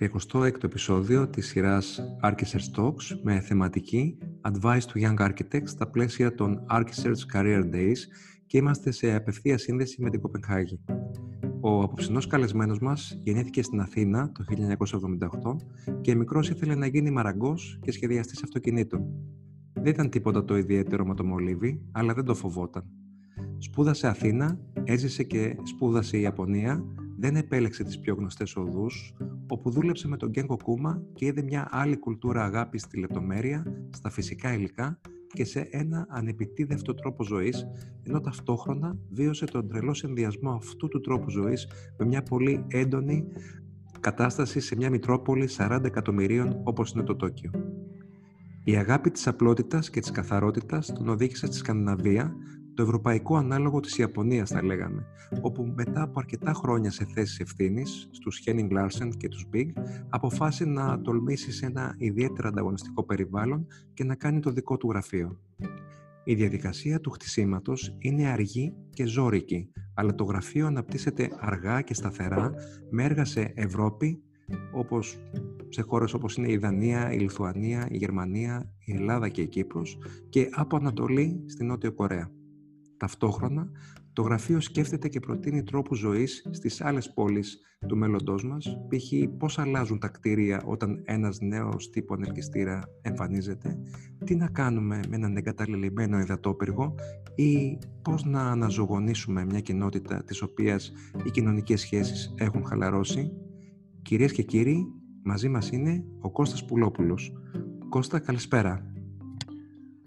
36ο επεισόδιο της σειράς Architects Talks με θεματική Advice to Young Architects στα πλαίσια των Architects Career Days και είμαστε σε απευθεία σύνδεση με την Κοπενχάγη. Ο απόψινός καλεσμένος μας γεννήθηκε στην Αθήνα το 1978 και μικρός ήθελε να γίνει μαραγκός και σχεδιαστής αυτοκινήτων. Δεν ήταν τίποτα το ιδιαίτερο με το μολύβι, αλλά δεν το φοβόταν. Σπούδασε Αθήνα, έζησε και σπούδασε η Ιαπωνία, δεν επέλεξε τις πιο γνωστές οδούς, όπου δούλεψε με τον Γκέγκο Κούμα και είδε μια άλλη κουλτούρα αγάπης στη λεπτομέρεια, στα φυσικά υλικά και σε ένα ανεπιτίδευτο τρόπο ζωής, ενώ ταυτόχρονα βίωσε τον τρελό συνδυασμό αυτού του τρόπου ζωής με μια πολύ έντονη κατάσταση σε μια μητρόπολη 40 εκατομμυρίων όπως είναι το Τόκιο. Η αγάπη της απλότητας και της καθαρότητας τον οδήγησε στη Σκανδιναβία, το ευρωπαϊκό ανάλογο της Ιαπωνίας θα λέγαμε, όπου μετά από αρκετά χρόνια σε θέσεις ευθύνης στους Henning Larsen και τους Big, αποφάσισε να τολμήσει σε ένα ιδιαίτερα ανταγωνιστικό περιβάλλον και να κάνει το δικό του γραφείο. Η διαδικασία του χτισήματος είναι αργή και ζώρικη, αλλά το γραφείο αναπτύσσεται αργά και σταθερά με έργα σε Ευρώπη, όπως σε χώρες όπως είναι η Δανία, η Λιθουανία, η Γερμανία, η Ελλάδα και η Κύπρος και από Ανατολή στη Νότιο Κορέα. Ταυτόχρονα, το γραφείο σκέφτεται και προτείνει τρόπους ζωής στις άλλες πόλεις του μέλλοντός μας, π.χ. πώς αλλάζουν τα κτίρια όταν ένας νέος τύπο ανελκυστήρα εμφανίζεται, τι να κάνουμε με έναν εγκαταλελειμμένο υδατόπυργο ή πώς να αναζωογονήσουμε μια κοινότητα της οποίας οι κοινωνικές σχέσεις έχουν χαλαρώσει. Κυρίες και κύριοι, μαζί μας είναι ο Κώστας Πουλόπουλος. Κώστα, καλησπέρα.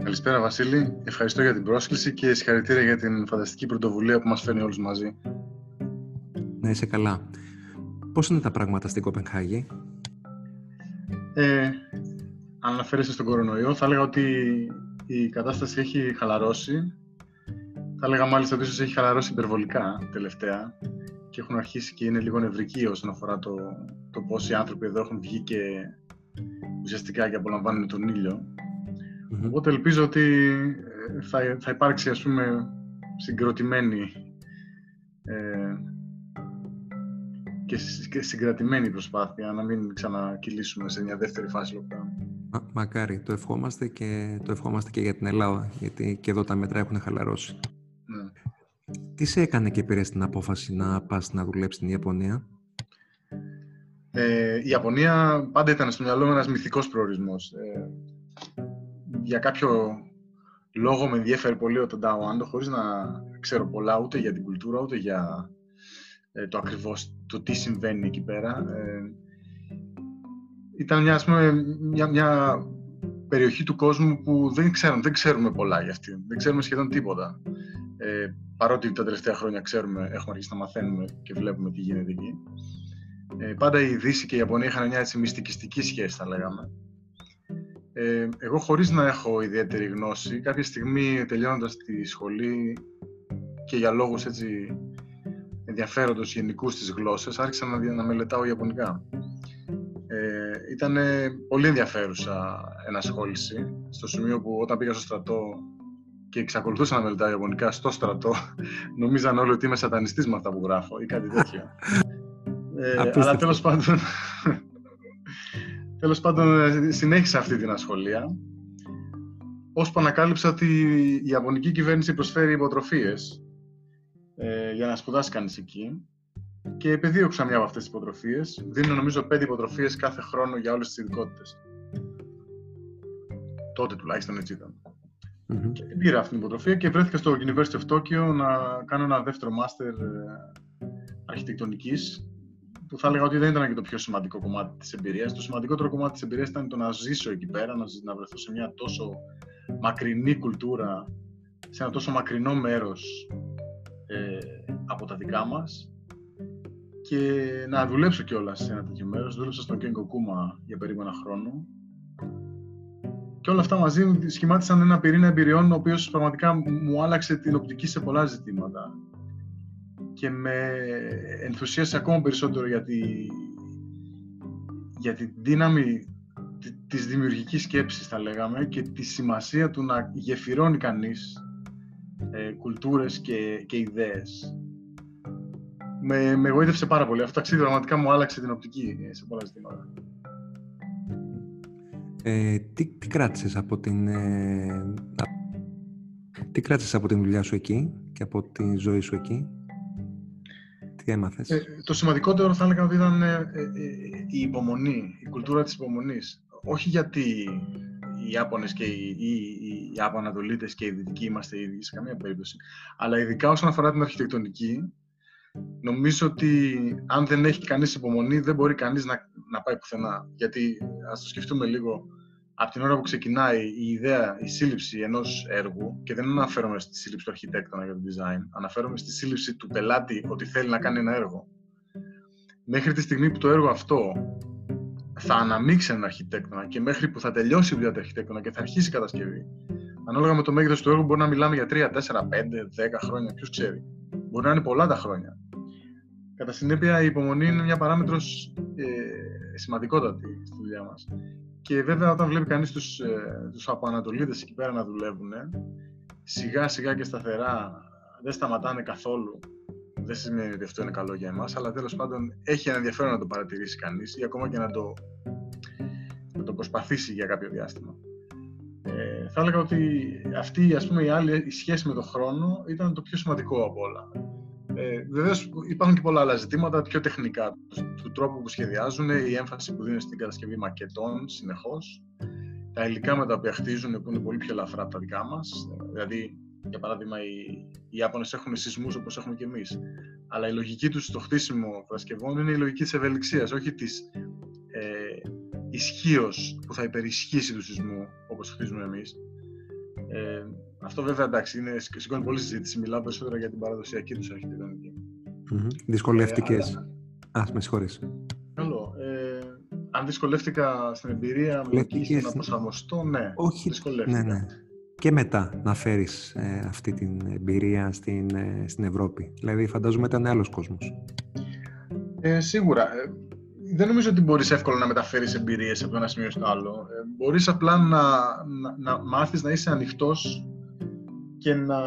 Καλησπέρα Βασίλη, ευχαριστώ για την πρόσκληση και συγχαρητήρια για την φανταστική πρωτοβουλία που μας φέρνει όλους μαζί. Να είσαι καλά. Πώς είναι τα πράγματα στην Κοπενχάγη; Ε, αν αναφέρεσαι στον κορονοϊό, θα έλεγα ότι η κατάσταση έχει χαλαρώσει. Θα έλεγα μάλιστα ότι ίσως έχει χαλαρώσει υπερβολικά τελευταία και έχουν αρχίσει και είναι λίγο νευρικοί όσον αφορά το, το πόσοι άνθρωποι εδώ έχουν βγει και ουσιαστικά και απολαμβάνουν τον ήλιο. Mm-hmm. Οπότε ελπίζω ότι ε, θα, θα υπάρξει ας πούμε συγκροτημένη ε, και συγκρατημένη προσπάθεια να μην ξανακυλήσουμε σε μια δεύτερη φάση lockdown. Μα, μακάρι, το ευχόμαστε, και, το ευχόμαστε και για την Ελλάδα, γιατί και εδώ τα μέτρα έχουν χαλαρώσει. Ναι. Τι σε έκανε και πήρες την απόφαση να πας να δουλέψεις στην Ιαπωνία; Ε, η Ιαπωνία πάντα ήταν στο μυαλό μου ένας μυθικός προορισμός. Ε, για κάποιο λόγο με ενδιαφέρει πολύ ο Ταντάο Άντο, χωρίς να ξέρω πολλά ούτε για την κουλτούρα, ούτε για ε, το ακριβώς το τι συμβαίνει εκεί πέρα. Ε, ήταν μια, μια, μια περιοχή του κόσμου που δεν, ξέρουμε, δεν ξέρουμε πολλά για αυτή. Δεν ξέρουμε σχεδόν τίποτα. Ε, παρότι τα τελευταία χρόνια ξέρουμε, έχουμε αρχίσει να μαθαίνουμε και βλέπουμε τι γίνεται εκεί. Ε, πάντα η Δύση και η Ιαπωνία είχαν μια έτσι, μυστικιστική σχέση, θα λέγαμε. Ε, εγώ χωρίς να έχω ιδιαίτερη γνώση, κάποια στιγμή τελειώνοντας τη σχολή και για λόγους έτσι ενδιαφέροντος γενικούς στις γλώσσες, άρχισα να, να μελετάω Ιαπωνικά. Ε, ήταν πολύ ενδιαφέρουσα ενασχόληση, στο σημείο που όταν πήγα στο στρατό και εξακολουθούσα να μελετάω Ιαπωνικά στο στρατό, νομίζαν όλοι ότι είμαι σατανιστής με αυτά που γράφω ή κάτι τέτοιο. ε, αλλά τέλος πάντων, Τέλος πάντων, ε, συνέχισα αυτή την ασχολία. Ώσπου ανακάλυψα ότι η Ιαπωνική κυβέρνηση προσφέρει υποτροφίες ε, για να σπουδάσει κανείς εκεί. Και επιδίωξα μια από αυτές τις υποτροφίες. Δίνω νομίζω πέντε υποτροφίες κάθε χρόνο για όλες τις ειδικότητες. Τότε τουλάχιστον έτσι ήταν. Mm-hmm. Και πήρα αυτή την υποτροφία και βρέθηκα στο University of Tokyo να κάνω ένα δεύτερο μάστερ ε, αρχιτεκτονικής που θα έλεγα ότι δεν ήταν και το πιο σημαντικό κομμάτι της εμπειρίας. Το σημαντικότερο κομμάτι της εμπειρίας ήταν το να ζήσω εκεί πέρα, να, να βρεθώ σε μια τόσο μακρινή κουλτούρα, σε ένα τόσο μακρινό μέρος ε, από τα δικά μας και να δουλέψω κιόλας σε ένα τέτοιο μέρος. Δούλεψα στον Κέγκο Κούμα για περίπου ένα χρόνο. Και όλα αυτά μαζί σχημάτισαν ένα πυρήνα εμπειριών, ο οποίος πραγματικά μου άλλαξε την οπτική σε πολλά ζητήματα και με ενθουσίασε ακόμα περισσότερο για τη, για τη δύναμη της δημιουργικής σκέψης θα λέγαμε και τη σημασία του να γεφυρώνει κανείς ε, κουλτούρες και, και ιδέες. με, με εγωίτευσε πάρα πολύ. Αυτό το ταξίδι πραγματικά μου άλλαξε την οπτική σε πολλά ζητήματα. Ε, τι, τι κράτησες από την, ε, τι κράτησες από την δουλειά σου εκεί και από τη ζωή σου εκεί; Τι έμαθες. Ε, το σημαντικότερο θα έλεγα ότι ήταν ε, ε, η υπομονή, η κουλτούρα της υπομονής. Όχι γιατί οι Ιάπωνες και οι, οι, οι Ιάπωναδολίτες και οι Δυτικοί είμαστε οι ίδιοι σε καμία περίπτωση. Αλλά ειδικά όσον αφορά την αρχιτεκτονική, νομίζω ότι αν δεν έχει κανείς υπομονή δεν μπορεί κανείς να, να πάει πουθενά. Γιατί ας το σκεφτούμε λίγο, από την ώρα που ξεκινάει η ιδέα, η σύλληψη ενός έργου και δεν αναφέρομαι στη σύλληψη του αρχιτέκτονα για το design, αναφέρομαι στη σύλληψη του πελάτη ότι θέλει να κάνει ένα έργο. Μέχρι τη στιγμή που το έργο αυτό θα αναμίξει έναν αρχιτέκτονα και μέχρι που θα τελειώσει η δουλειά του αρχιτέκτονα και θα αρχίσει η κατασκευή, ανάλογα με το μέγεθος του έργου, μπορεί να μιλάμε για 3, 4, 5, 10 χρόνια, ποιος ξέρει. Μπορεί να είναι πολλά τα χρόνια. Κατά συνέπεια, η υπομονή είναι μια παράμετρος ε, σημαντικότατη στη δουλειά μας. Και βέβαια, όταν βλέπει κανείς τους τους ε, εκεί πέρα να δουλεύουν, σιγά σιγά και σταθερά δεν σταματάνε καθόλου. Δεν σημαίνει ότι αυτό είναι καλό για εμάς, αλλά τέλος πάντων έχει ένα ενδιαφέρον να το παρατηρήσει κανείς ή ακόμα και να το, να το προσπαθήσει για κάποιο διάστημα. Ε, θα έλεγα ότι αυτή ας πούμε, η, άλλη, η σχέση με τον χρόνο ήταν το πιο σημαντικό από όλα. Ε, Βεβαίως υπάρχουν και πολλά άλλα ζητήματα πιο τεχνικά του, του τρόπου που σχεδιάζουν, η έμφαση που δίνουν στην κατασκευή μακετών συνεχώς, τα υλικά με τα οποία χτίζουν που είναι πολύ πιο ελαφρά από τα δικά μας. Δηλαδή, για παράδειγμα, οι, οι Ιάπωνες έχουν σεισμούς όπως έχουμε και εμείς. Αλλά η λογική τους στο χτίσιμο κατασκευών είναι η λογική της ευελιξίας, όχι της ε, ισχύως που θα υπερισχύσει του σεισμού όπως χτίζουμε εμείς. Ε, αυτό βέβαια εντάξει, είναι, σηκώνει πολλή συζήτηση. Μιλάω περισσότερο για την παραδοσιακή τους αρχιτεκτονική. Mm-hmm. Δυσκολεύτηκες. Ε, Α, με συγχωρείς. Καλό. Ε, αν δυσκολεύτηκα στην εμπειρία μου και να προσαρμοστώ, ναι. Όχι. Δυσκολεύτηκα. Ναι, ναι. Και μετά να φέρεις ε, αυτή την εμπειρία στην, ε, στην Ευρώπη. Δηλαδή, φαντάζομαι ήταν άλλος κόσμος. Ε, σίγουρα. Ε, δεν νομίζω ότι μπορείς εύκολα να μεταφέρεις εμπειρίες από ένα σημείο στο άλλο. Ε, μπορείς απλά να, να, να μάθεις να είσαι ανοιχτός και να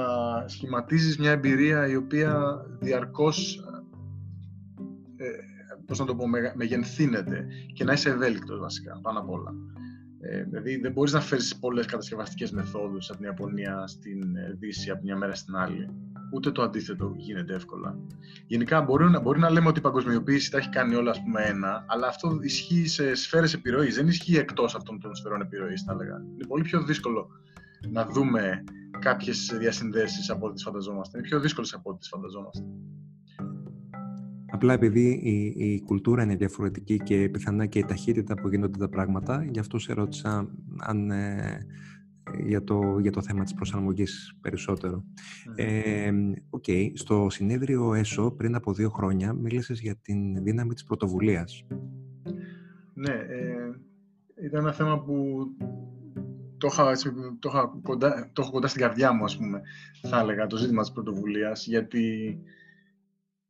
σχηματίζεις μια εμπειρία η οποία διαρκώς ε, πώς να το πω, μεγενθύνεται και να είσαι ευέλικτος βασικά, πάνω απ' όλα. Ε, δηλαδή δεν μπορείς να φέρεις πολλές κατασκευαστικές μεθόδους από την Ιαπωνία στην ε, Δύση από μια μέρα στην άλλη. Ούτε το αντίθετο γίνεται εύκολα. Γενικά μπορεί να, μπορεί να λέμε ότι η παγκοσμιοποίηση τα έχει κάνει όλα ας πούμε ένα, αλλά αυτό ισχύει σε σφαίρες επιρροής, δεν ισχύει εκτός αυτών των σφαιρών επιρροής θα έλεγα. Είναι πολύ πιο δύσκολο να δούμε κάποιες διασυνδέσεις από ό,τι φανταζόμαστε. Είναι πιο δύσκολες από ό,τι φανταζόμαστε. Απλά επειδή η, η κουλτούρα είναι διαφορετική και πιθανά και η ταχύτητα που γίνονται τα πράγματα, γι' αυτό σε ρώτησα αν, ε, για, το, για το θέμα της προσαρμογής περισσότερο. Ε, okay. Στο συνέδριο ΕΣΟ πριν από δύο χρόνια μίλησες για την δύναμη της πρωτοβουλίας. Ναι, ε, ήταν ένα θέμα που το, είχα, το, είχα κοντά, το έχω κοντά στην καρδιά μου, ας πούμε, θα έλεγα, το ζήτημα της πρωτοβουλίας, γιατί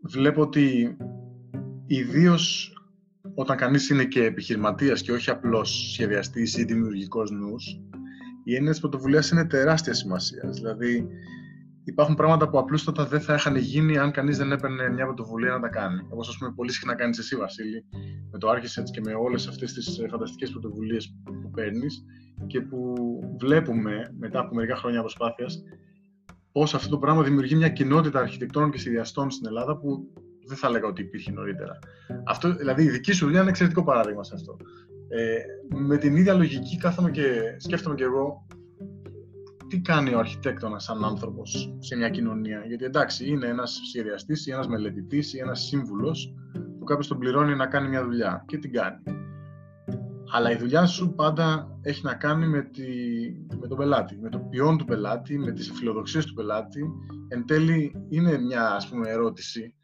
βλέπω ότι ιδίως όταν κανείς είναι και επιχειρηματίας και όχι απλώς σχεδιαστής ή δημιουργικός νους, η έννοια της πρωτοβουλίας είναι τεράστια σημασία. Δηλαδή, υπάρχουν πράγματα που απλούστατα δεν θα είχαν γίνει αν κανείς δεν έπαιρνε μια πρωτοβουλία να τα κάνει. Όπως, ας πούμε, πολύ συχνά κάνεις εσύ, Βασίλη, με το Architects και με όλες αυτές τις φανταστικές πρωτοβουλίες που παίρνεις και που βλέπουμε μετά από μερικά χρόνια προσπάθειας πώς αυτό το πράγμα δημιουργεί μια κοινότητα αρχιτεκτών και σχεδιαστών στην Ελλάδα που δεν θα έλεγα ότι υπήρχε νωρίτερα. Αυτό, δηλαδή η δική σου δουλειά είναι εξαιρετικό παράδειγμα σε αυτό. Ε, με την ίδια λογική κάθομαι και σκέφτομαι και εγώ τι κάνει ο αρχιτέκτονας σαν άνθρωπος σε μια κοινωνία. Γιατί εντάξει, είναι ένας σχεδιαστής ή ένας μελετητής ή ένας σύμβουλος που κάποιος τον πληρώνει να κάνει μια δουλειά. Και τι κάνει. Αλλά η δουλειά σου πάντα έχει να κάνει με, τη, με τον πελάτη, με το ποιόν του πελάτη, με τις φιλοδοξίες του πελάτη. Εν τέλει είναι μια ας πούμε, ερώτηση,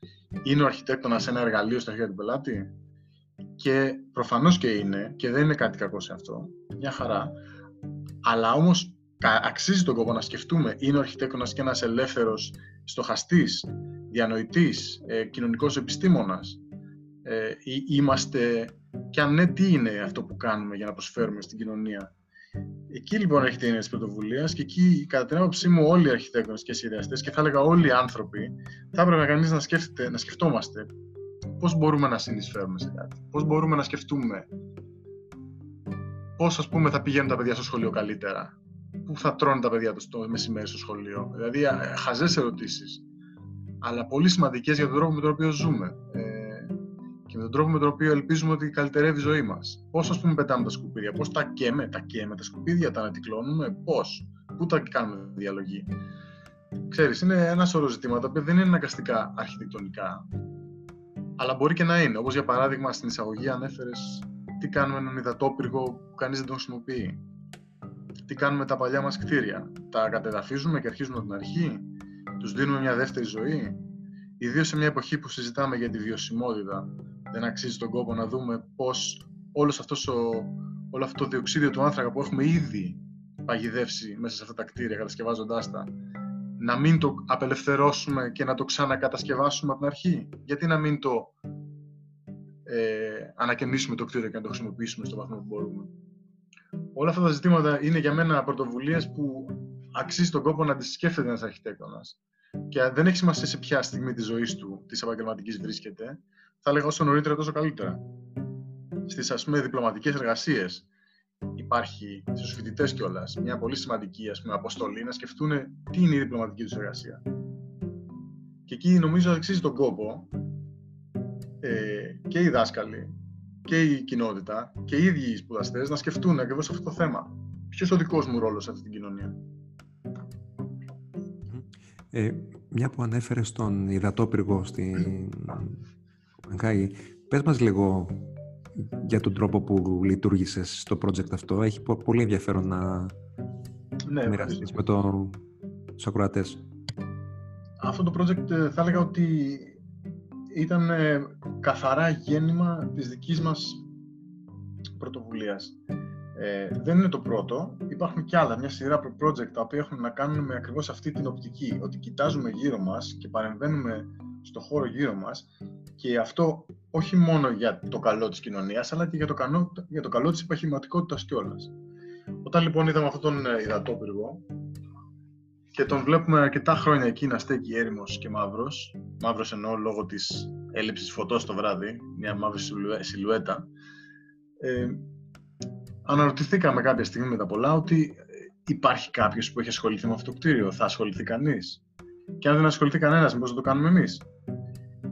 είναι ο αρχιτέκτονας ένα εργαλείο στα χέρια του πελάτη; Και προφανώς και είναι, και δεν είναι κάτι κακό σε αυτό, μια χαρά. Αλλά όμως αξίζει τον κόπο να σκεφτούμε, είναι ο αρχιτέκτονας και ένας ελεύθερος στοχαστής, διανοητής, ε, κοινωνικός επιστήμονας. Ε, είμαστε και αν ναι, τι είναι αυτό που κάνουμε για να προσφέρουμε στην κοινωνία; Εκεί λοιπόν έχει την έννοια της πρωτοβουλίας και εκεί, κατά την άποψή μου, όλοι οι αρχιτέκτονες και σχεδιαστές και θα έλεγα όλοι οι άνθρωποι, θα έπρεπε κανείς να, να σκεφτόμαστε πώς μπορούμε να συνεισφέρουμε σε κάτι. Πώς μπορούμε να σκεφτούμε πώς, ας πούμε, θα πηγαίνουν τα παιδιά στο σχολείο καλύτερα. Πού θα τρώνε τα παιδιά τους το μεσημέρι στο σχολείο. Δηλαδή, χαζές ερωτήσεις. Αλλά πολύ σημαντικές για τον τρόπο με τον οποίο ζούμε. Ε, και με τον τρόπο με τον οποίο ελπίζουμε ότι καλυτερεύει η ζωή μας. Πώς, ας πούμε, πετάμε τα σκουπίδια, πώς τα καίμε, τα καίμε τα σκουπίδια, τα ανατικλώνουμε, πώς, πού τα κάνουμε διαλογή. Ξέρεις, είναι ένα σωρό ζητήματα που δεν είναι αναγκαστικά αρχιτεκτονικά, αλλά μπορεί και να είναι. Όπως για παράδειγμα στην εισαγωγή ανέφερε τι κάνουμε έναν υδατόπυργο που κανείς δεν τον χρησιμοποιεί. Τι κάνουμε τα παλιά μας κτίρια. Τα κατεδαφίζουμε και αρχίζουμε από την αρχή. Τους δίνουμε μια δεύτερη ζωή. Ιδίως σε μια εποχή που συζητάμε για τη βιωσιμότητα δεν αξίζει τον κόπο να δούμε πώς όλος αυτός ο, όλο αυτό το διοξίδιο του άνθρακα που έχουμε ήδη παγιδεύσει μέσα σε αυτά τα κτίρια κατασκευάζοντάς τα, να μην το απελευθερώσουμε και να το ξανακατασκευάσουμε από την αρχή. Γιατί να μην το ε, ανακαινήσουμε το κτίριο και να το χρησιμοποιήσουμε στο βαθμό που μπορούμε. Όλα αυτά τα ζητήματα είναι για μένα πρωτοβουλίες που αξίζει τον κόπο να τις σκέφτεται ένας αρχιτέκτονας. Και δεν έχει σημασία σε ποια στιγμή της ζωής του, της επαγγελματικής βρίσκεται, θα έλεγα όσο νωρίτερα τόσο καλύτερα. Στις ας πούμε διπλωματικές εργασίες υπάρχει στους φοιτητές κιόλας μια πολύ σημαντική ας πούμε, αποστολή να σκεφτούν τι είναι η διπλωματική τους εργασία. Και εκεί νομίζω αξίζει τον κόπο ε, και οι δάσκαλοι και η κοινότητα και οι ίδιοι οι σπουδαστές να σκεφτούν ακριβώς αυτό το θέμα. Ποιος ο δικός μου ρόλος σε αυτή την κοινωνία; Ε, μια που ανέφερες στον υδατόπυργο στην Αγκάγη, πες μας λίγο για τον τρόπο που λειτουργήσες στο project αυτό. Έχει πολύ ενδιαφέρον να ναι, μοιραστείς με το, τους ακροατές. Αυτό το project ε, θα έλεγα ότι ήταν ε, καθαρά γέννημα της δικής μας πρωτοβουλίας. Ε, δεν είναι το πρώτο. Υπάρχουν και άλλα, μια σειρά project τα οποία έχουν να κάνουν με ακριβώς αυτή την οπτική. Ότι κοιτάζουμε γύρω μας και παρεμβαίνουμε στο χώρο γύρω μας και αυτό όχι μόνο για το καλό της κοινωνίας, αλλά και για το, καλό, για το καλό της επιχειρηματικότητας κιόλας. Όταν λοιπόν είδαμε αυτόν τον ε, υδατόπυργο και τον βλέπουμε αρκετά χρόνια εκεί να στέκει έρημος και μαύρος, μαύρος εννοώ λόγω της έλλειψης φωτός το βράδυ, μια μαύρη σιλουέτα, ε, αναρωτηθήκαμε κάποια στιγμή μετά πολλά ότι υπάρχει κάποιος που έχει ασχοληθεί με αυτό το κτίριο, θα ασχοληθεί κανείς; Και αν δεν ασχοληθεί κανένας, μήπως να το κάνουμε εμείς;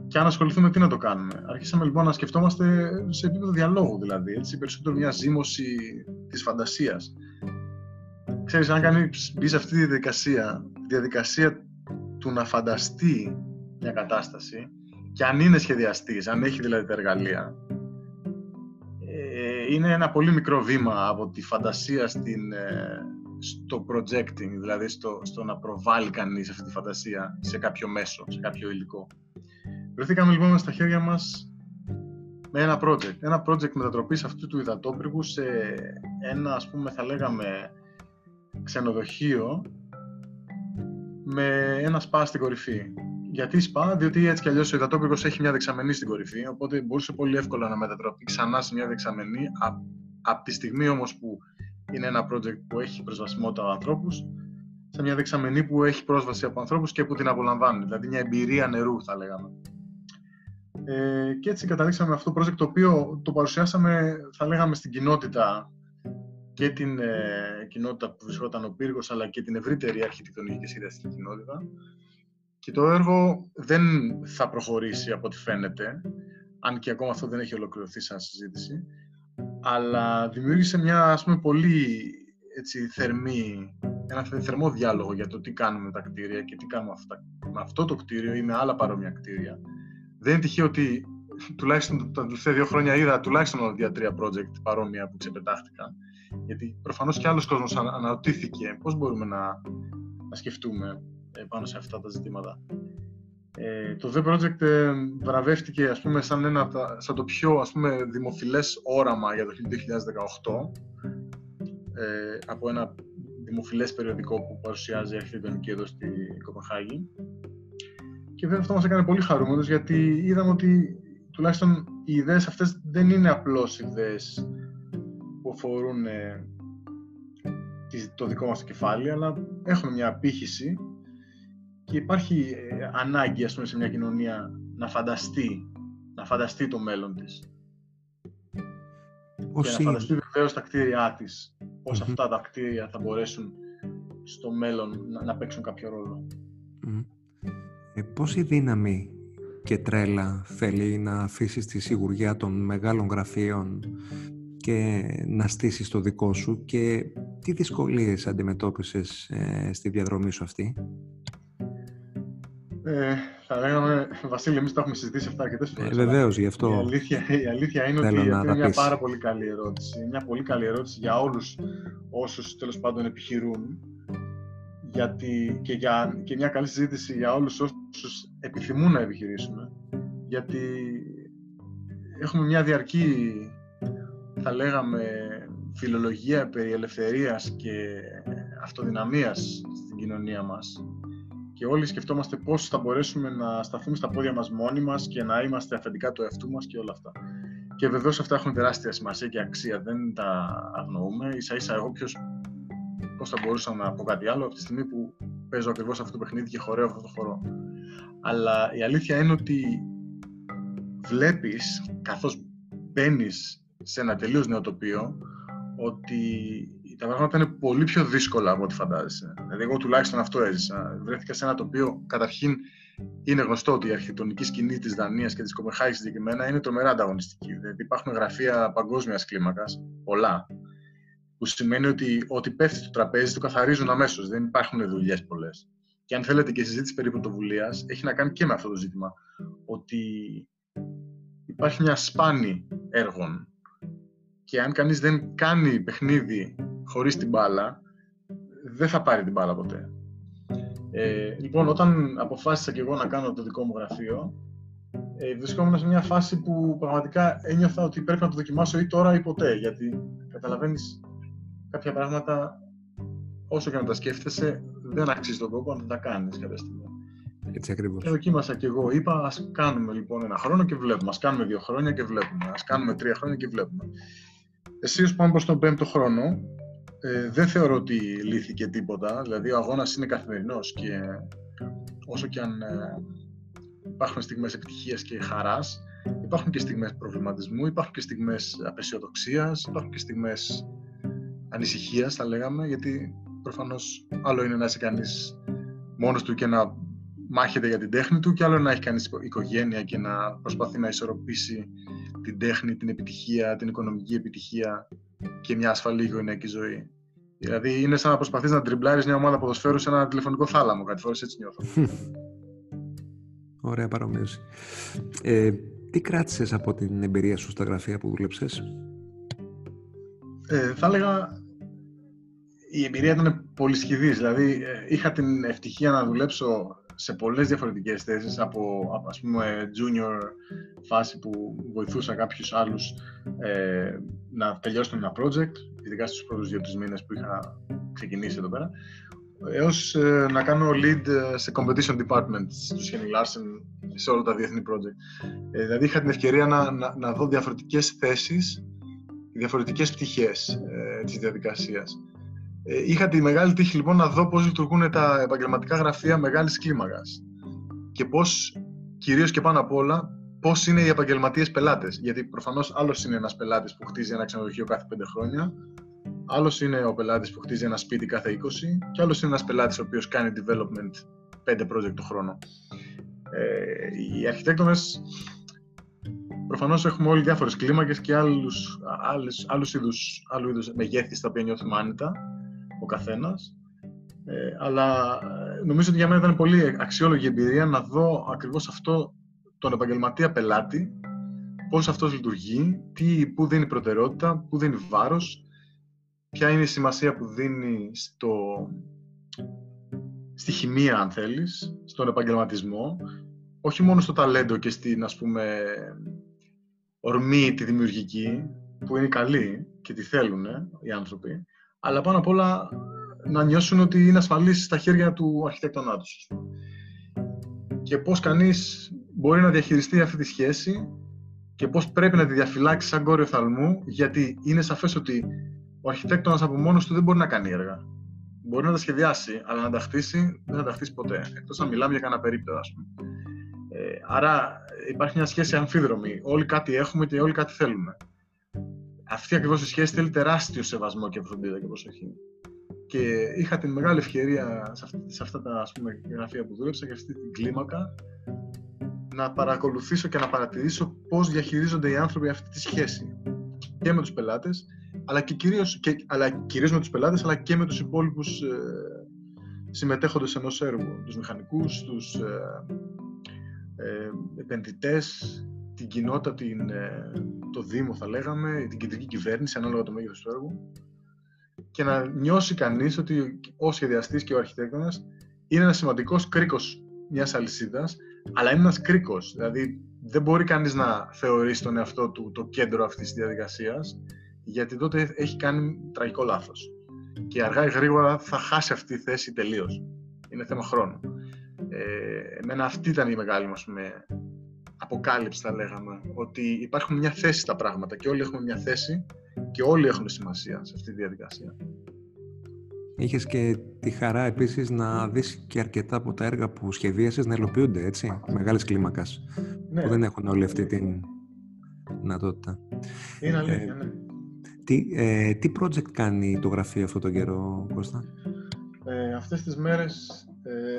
Και αν ασχοληθούμε, τι να το κάνουμε; Αρχίσαμε λοιπόν να σκεφτόμαστε σε επίπεδο διαλόγου, δηλαδή, έτσι, περισσότερο μια ζήμωση της φαντασίας. Ξέρεις, αν κάνει μπει σε αυτή τη διαδικασία, τη διαδικασία του να φανταστεί μια κατάσταση και αν είναι σχεδιαστής, αν έχει δηλαδή τα εργαλεία, ε, είναι ένα πολύ μικρό βήμα από τη φαντασία στην, ε, στο projecting, δηλαδή στο, στο να προβάλλει κανείς αυτή τη φαντασία σε κάποιο μέσο, σε κάποιο υλικό. Βρεθήκαμε λοιπόν στα χέρια μας με ένα project. Ένα project μετατροπής αυτού του υδατόπυργου σε ένα, ας πούμε, θα λέγαμε, ξενοδοχείο με ένα σπα στην κορυφή. Γιατί σπα, διότι έτσι κι αλλιώς ο υδατόπυργο έχει μια δεξαμενή στην κορυφή, οπότε μπορούσε πολύ εύκολα να μετατραπεί ξανά σε μια δεξαμενή. Από τη στιγμή όμως που είναι ένα project που έχει προσβασιμότητα από ανθρώπου, σε μια δεξαμενή που έχει πρόσβαση από ανθρώπους και που την απολαμβάνουν. Δηλαδή μια εμπειρία νερού, θα λέγαμε. Ε, και έτσι καταλήξαμε αυτό το project το οποίο το παρουσιάσαμε, θα λέγαμε, στην κοινότητα και την ε, κοινότητα που βρισκόταν ο πύργος, αλλά και την ευρύτερη αρχιτεκτονική και σχεδιαστική κοινότητα. Και το έργο δεν θα προχωρήσει από ό,τι φαίνεται, αν και ακόμα αυτό δεν έχει ολοκληρωθεί σαν συζήτηση, αλλά δημιούργησε μια, ας πούμε, πολύ έτσι, θερμή, ένα θερμό διάλογο για το τι κάνουμε με τα κτίρια και τι κάνουμε αυτά, με αυτό το κτίριο ή με άλλα παρόμοια κτίρια δεν είναι τυχαίο ότι τουλάχιστον τα τελευταία δύο χρόνια είδα τουλάχιστον δύο-τρία project παρόμοια που ξεπετάχτηκαν. Γιατί προφανώς και άλλος κόσμος αναρωτήθηκε πώς μπορούμε να, να σκεφτούμε ε, πάνω σε αυτά τα ζητήματα. Ε, το The Project ε, βραβεύτηκε ας πούμε, σαν, ένα, σαν το πιο ας πούμε, δημοφιλές όραμα για το 2018 ε, από ένα δημοφιλές περιοδικό που παρουσιάζει αρχιτεκτονική εδώ στη Κοπενχάγη. Και βέβαια αυτό μας έκανε πολύ χαρούμενος γιατί είδαμε ότι τουλάχιστον οι ιδέες αυτές δεν είναι απλώς ιδέες που αφορούν ε, το δικό μας κεφάλι, αλλά έχουμε μια απήχηση και υπάρχει ε, ανάγκη, ας πούμε, σε μια κοινωνία να φανταστεί, να φανταστεί το μέλλον της. Πώς και να φανταστεί βεβαίως τα κτίρια της, πως αυτά τα κτίρια θα μπορέσουν στο μέλλον να, να παίξουν κάποιο ρόλο. Mm. Ε, πόση δύναμη και τρέλα θέλει να αφήσεις τη σιγουριά των μεγάλων γραφείων και να στήσεις το δικό σου και τι δυσκολίες αντιμετώπισες ε, στη διαδρομή σου αυτή; Ε, θα λέγαμε, Βασίλη, εμείς τα έχουμε συζητήσει αυτά αρκετές φορές. Ε, βεβαίως, γι' αυτό η αλήθεια, η αλήθεια είναι ότι είναι μια πάρα πολύ καλή ερώτηση. Μια πολύ καλή ερώτηση για όλους όσους τέλος πάντων επιχειρούν γιατί, και, για, και μια καλή συζήτηση για όλους όσους επιθυμούν να επιχειρήσουν. Γιατί έχουμε μια διαρκή, θα λέγαμε, φιλολογία περί ελευθερίας και αυτοδυναμίας στην κοινωνία μας. Και όλοι σκεφτόμαστε πώς θα μπορέσουμε να σταθούμε στα πόδια μας μόνοι μας και να είμαστε αφεντικά του εαυτού μας και όλα αυτά. Και βεβαίως αυτά έχουν τεράστια σημασία και αξία, δεν τα αγνοούμε. Ίσα ίσα εγώ ποιος πώς θα μπορούσα να πω κάτι άλλο από τη στιγμή που παίζω ακριβώς αυτό το παιχνίδι και χορεύω αυτό το χορό. Αλλά η αλήθεια είναι ότι βλέπεις καθώς μπαίνεις σε ένα τελείως νέο τοπίο ότι τα πράγματα είναι πολύ πιο δύσκολα από ό,τι φαντάζεσαι. Δηλαδή, εγώ τουλάχιστον αυτό έζησα. Βρέθηκα σε ένα τοπίο, καταρχήν είναι γνωστό ότι η αρχιτεκτονική σκηνή της Δανίας και της Κοπεχάγης συγκεκριμένα είναι τρομερά ανταγωνιστική. Δηλαδή, υπάρχουν γραφεία παγκόσμιας κλίμακας, πολλά, που σημαίνει ότι ό,τι πέφτει στο τραπέζι το καθαρίζουν αμέσως. Δεν υπάρχουν δουλειές πολλές. Και αν θέλετε και η συζήτηση περί πρωτοβουλίας έχει να κάνει και με αυτό το ζήτημα. Ότι υπάρχει μια σπάνη έργων και αν κανείς δεν κάνει παιχνίδι χωρίς την μπάλα, δεν θα πάρει την μπάλα ποτέ. Ε, λοιπόν, όταν αποφάσισα και εγώ να κάνω το δικό μου γραφείο, ε, βρισκόμουν σε μια φάση που πραγματικά ένιωθα ότι πρέπει να το δοκιμάσω ή τώρα ή ποτέ, γιατί καταλαβαίνεις κάποια πράγματα, όσο και να τα σκέφτεσαι, δεν αξίζει τον κόπο να τα κάνεις κάποια στιγμή. Έτσι ακριβώς. Και δοκίμασα κι εγώ. Είπα, ας κάνουμε λοιπόν ένα χρόνο και βλέπουμε. Α κάνουμε δύο χρόνια και βλέπουμε. Α κάνουμε τρία χρόνια και βλέπουμε. Εσύ πάμε προς τον πέμπτο χρόνο. Ε, δεν θεωρώ ότι λύθηκε τίποτα. Δηλαδή, ο αγώνας είναι καθημερινός και όσο και αν ε, υπάρχουν στιγμές επιτυχίας και χαράς, υπάρχουν και στιγμές προβληματισμού, υπάρχουν και στιγμές απεσιοδοξίας, υπάρχουν και στιγμές ανησυχίας, θα λέγαμε, γιατί προφανώς άλλο είναι να είσαι κανείς μόνος του και να μάχεται για την τέχνη του, και άλλο να έχει κανείς οικογένεια και να προσπαθεί να ισορροπήσει την τέχνη, την επιτυχία, την οικονομική επιτυχία και μια ασφαλή οικογενειακή ζωή. Δηλαδή είναι σαν να προσπαθείς να τριμπλάρεις μια ομάδα ποδοσφαίρου σε ένα τηλεφωνικό θάλαμο. Κάτι φορές έτσι νιώθω. Ωραία παρομοίωση. Ε, τι κράτησες από την εμπειρία σου στα γραφεία που δούλεψες, ε, θα έλεγα η εμπειρία ήταν πολύ σχηδής. Δηλαδή, ε, είχα την ευτυχία να δουλέψω σε πολλές διαφορετικές θέσεις, από, από ας πούμε junior φάση που βοηθούσα κάποιους άλλους ε, να τελειώσουν ένα project, ειδικά στους πρώτους δύο-τρεις μήνες που είχα ξεκινήσει εδώ πέρα, έως ε, να κάνω lead ε, σε competition department του Henning Larsen σε όλα τα διεθνή project. Ε, δηλαδή είχα την ευκαιρία να, να, να δω διαφορετικές θέσεις διαφορετικές πτυχές ε, της διαδικασίας. Ε, είχα τη μεγάλη τύχη λοιπόν να δω πώς λειτουργούν τα επαγγελματικά γραφεία μεγάλης κλίμακας και πώς, κυρίως και πάνω απ' όλα, πώς είναι οι επαγγελματίες πελάτες. Γιατί προφανώς άλλος είναι ένας πελάτης που χτίζει ένα ξενοδοχείο κάθε πέντε χρόνια, άλλος είναι ο πελάτης που χτίζει ένα σπίτι κάθε 20 και άλλος είναι ένας πελάτης ο οποίος κάνει development πέντε project το χρόνο. Ε, οι αρχιτέκτονες Προφανώς έχουμε όλοι διάφορες κλίμακες και άλλους άλλους, είδους, άλλου είδους μεγέθη στα οποία νιώθουμε άνετα ο καθένας. Ε, αλλά ε, νομίζω ότι για μένα ήταν πολύ αξιόλογη εμπειρία να δω ακριβώς αυτό τον επαγγελματία πελάτη, πώς αυτός λειτουργεί, τι, πού δίνει προτεραιότητα, πού δίνει βάρος, ποια είναι η σημασία που δίνει στο, στη χημεία, αν θέλεις, στον επαγγελματισμό, όχι μόνο στο ταλέντο και στην, ας πούμε, ορμή τη δημιουργική, που είναι καλή και τη θέλουν οι άνθρωποι, αλλά πάνω απ' όλα να νιώσουν ότι είναι ασφαλείς στα χέρια του αρχιτέκτονά τους. Και πώς κανείς μπορεί να διαχειριστεί αυτή τη σχέση και πώς πρέπει να τη διαφυλάξει σαν κόριο θαλμού, γιατί είναι σαφές ότι ο αρχιτέκτονας από μόνος του δεν μπορεί να κάνει έργα. Μπορεί να τα σχεδιάσει, αλλά να τα χτίσει δεν θα τα χτίσει ποτέ. Εκτός να μιλάμε για κανένα περίπτωση, ας πούμε. Ε, άρα υπάρχει μια σχέση αμφίδρομη. Όλοι κάτι έχουμε και όλοι κάτι θέλουμε. Αυτή ακριβώς η σχέση θέλει τεράστιο σεβασμό και φροντίδα και προσοχή. Και είχα την μεγάλη ευκαιρία σε, αυτή, σε αυτά τα ας πούμε, γραφεία που δούλεψα και αυτή την κλίμακα να παρακολουθήσω και να παρατηρήσω πώς διαχειρίζονται οι άνθρωποι αυτή τη σχέση και με τους πελάτες αλλά και κυρίως, και, αλλά κυρίως με τους πελάτες αλλά και με τους υπόλοιπους ε, συμμετέχοντες ενός έργου τους μηχανικούς, τους ε, ε, επενδυτές την κοινότητα, την, ε, το Δήμο θα λέγαμε, την κεντρική κυβέρνηση ανάλογα το μέγεθος του έργου και να νιώσει κανείς ότι ο σχεδιαστής και ο αρχιτέκτονας είναι ένας σημαντικός κρίκος μιας αλυσίδας, αλλά είναι ένας κρίκος. Δηλαδή δεν μπορεί κανείς να θεωρήσει τον εαυτό του το κέντρο αυτής της διαδικασίας, γιατί τότε έχει κάνει τραγικό λάθος. Και αργά ή γρήγορα θα χάσει αυτή τη θέση τελείως. Είναι θέμα χρόνου. Ε, εμένα αυτή ήταν η μεγάλη μας με, αποκάλυψη θα λέγαμε, ότι υπάρχουν μια θέση στα πράγματα και όλοι έχουμε μια θέση και όλοι έχουν σημασία σε αυτή τη διαδικασία. Είχες και τη χαρά επίσης να δεις και αρκετά από τα έργα που σχεδίασες να υλοποιούνται, έτσι, μεγάλες κλίμακας, ναι. που δεν έχουν όλη αυτή την δυνατότητα. Είναι αλήθεια, ε, ναι. Τι, ε, τι project κάνει το γραφείο αυτό τον καιρό, Κώστα; Ε, αυτές τις μέρες ε,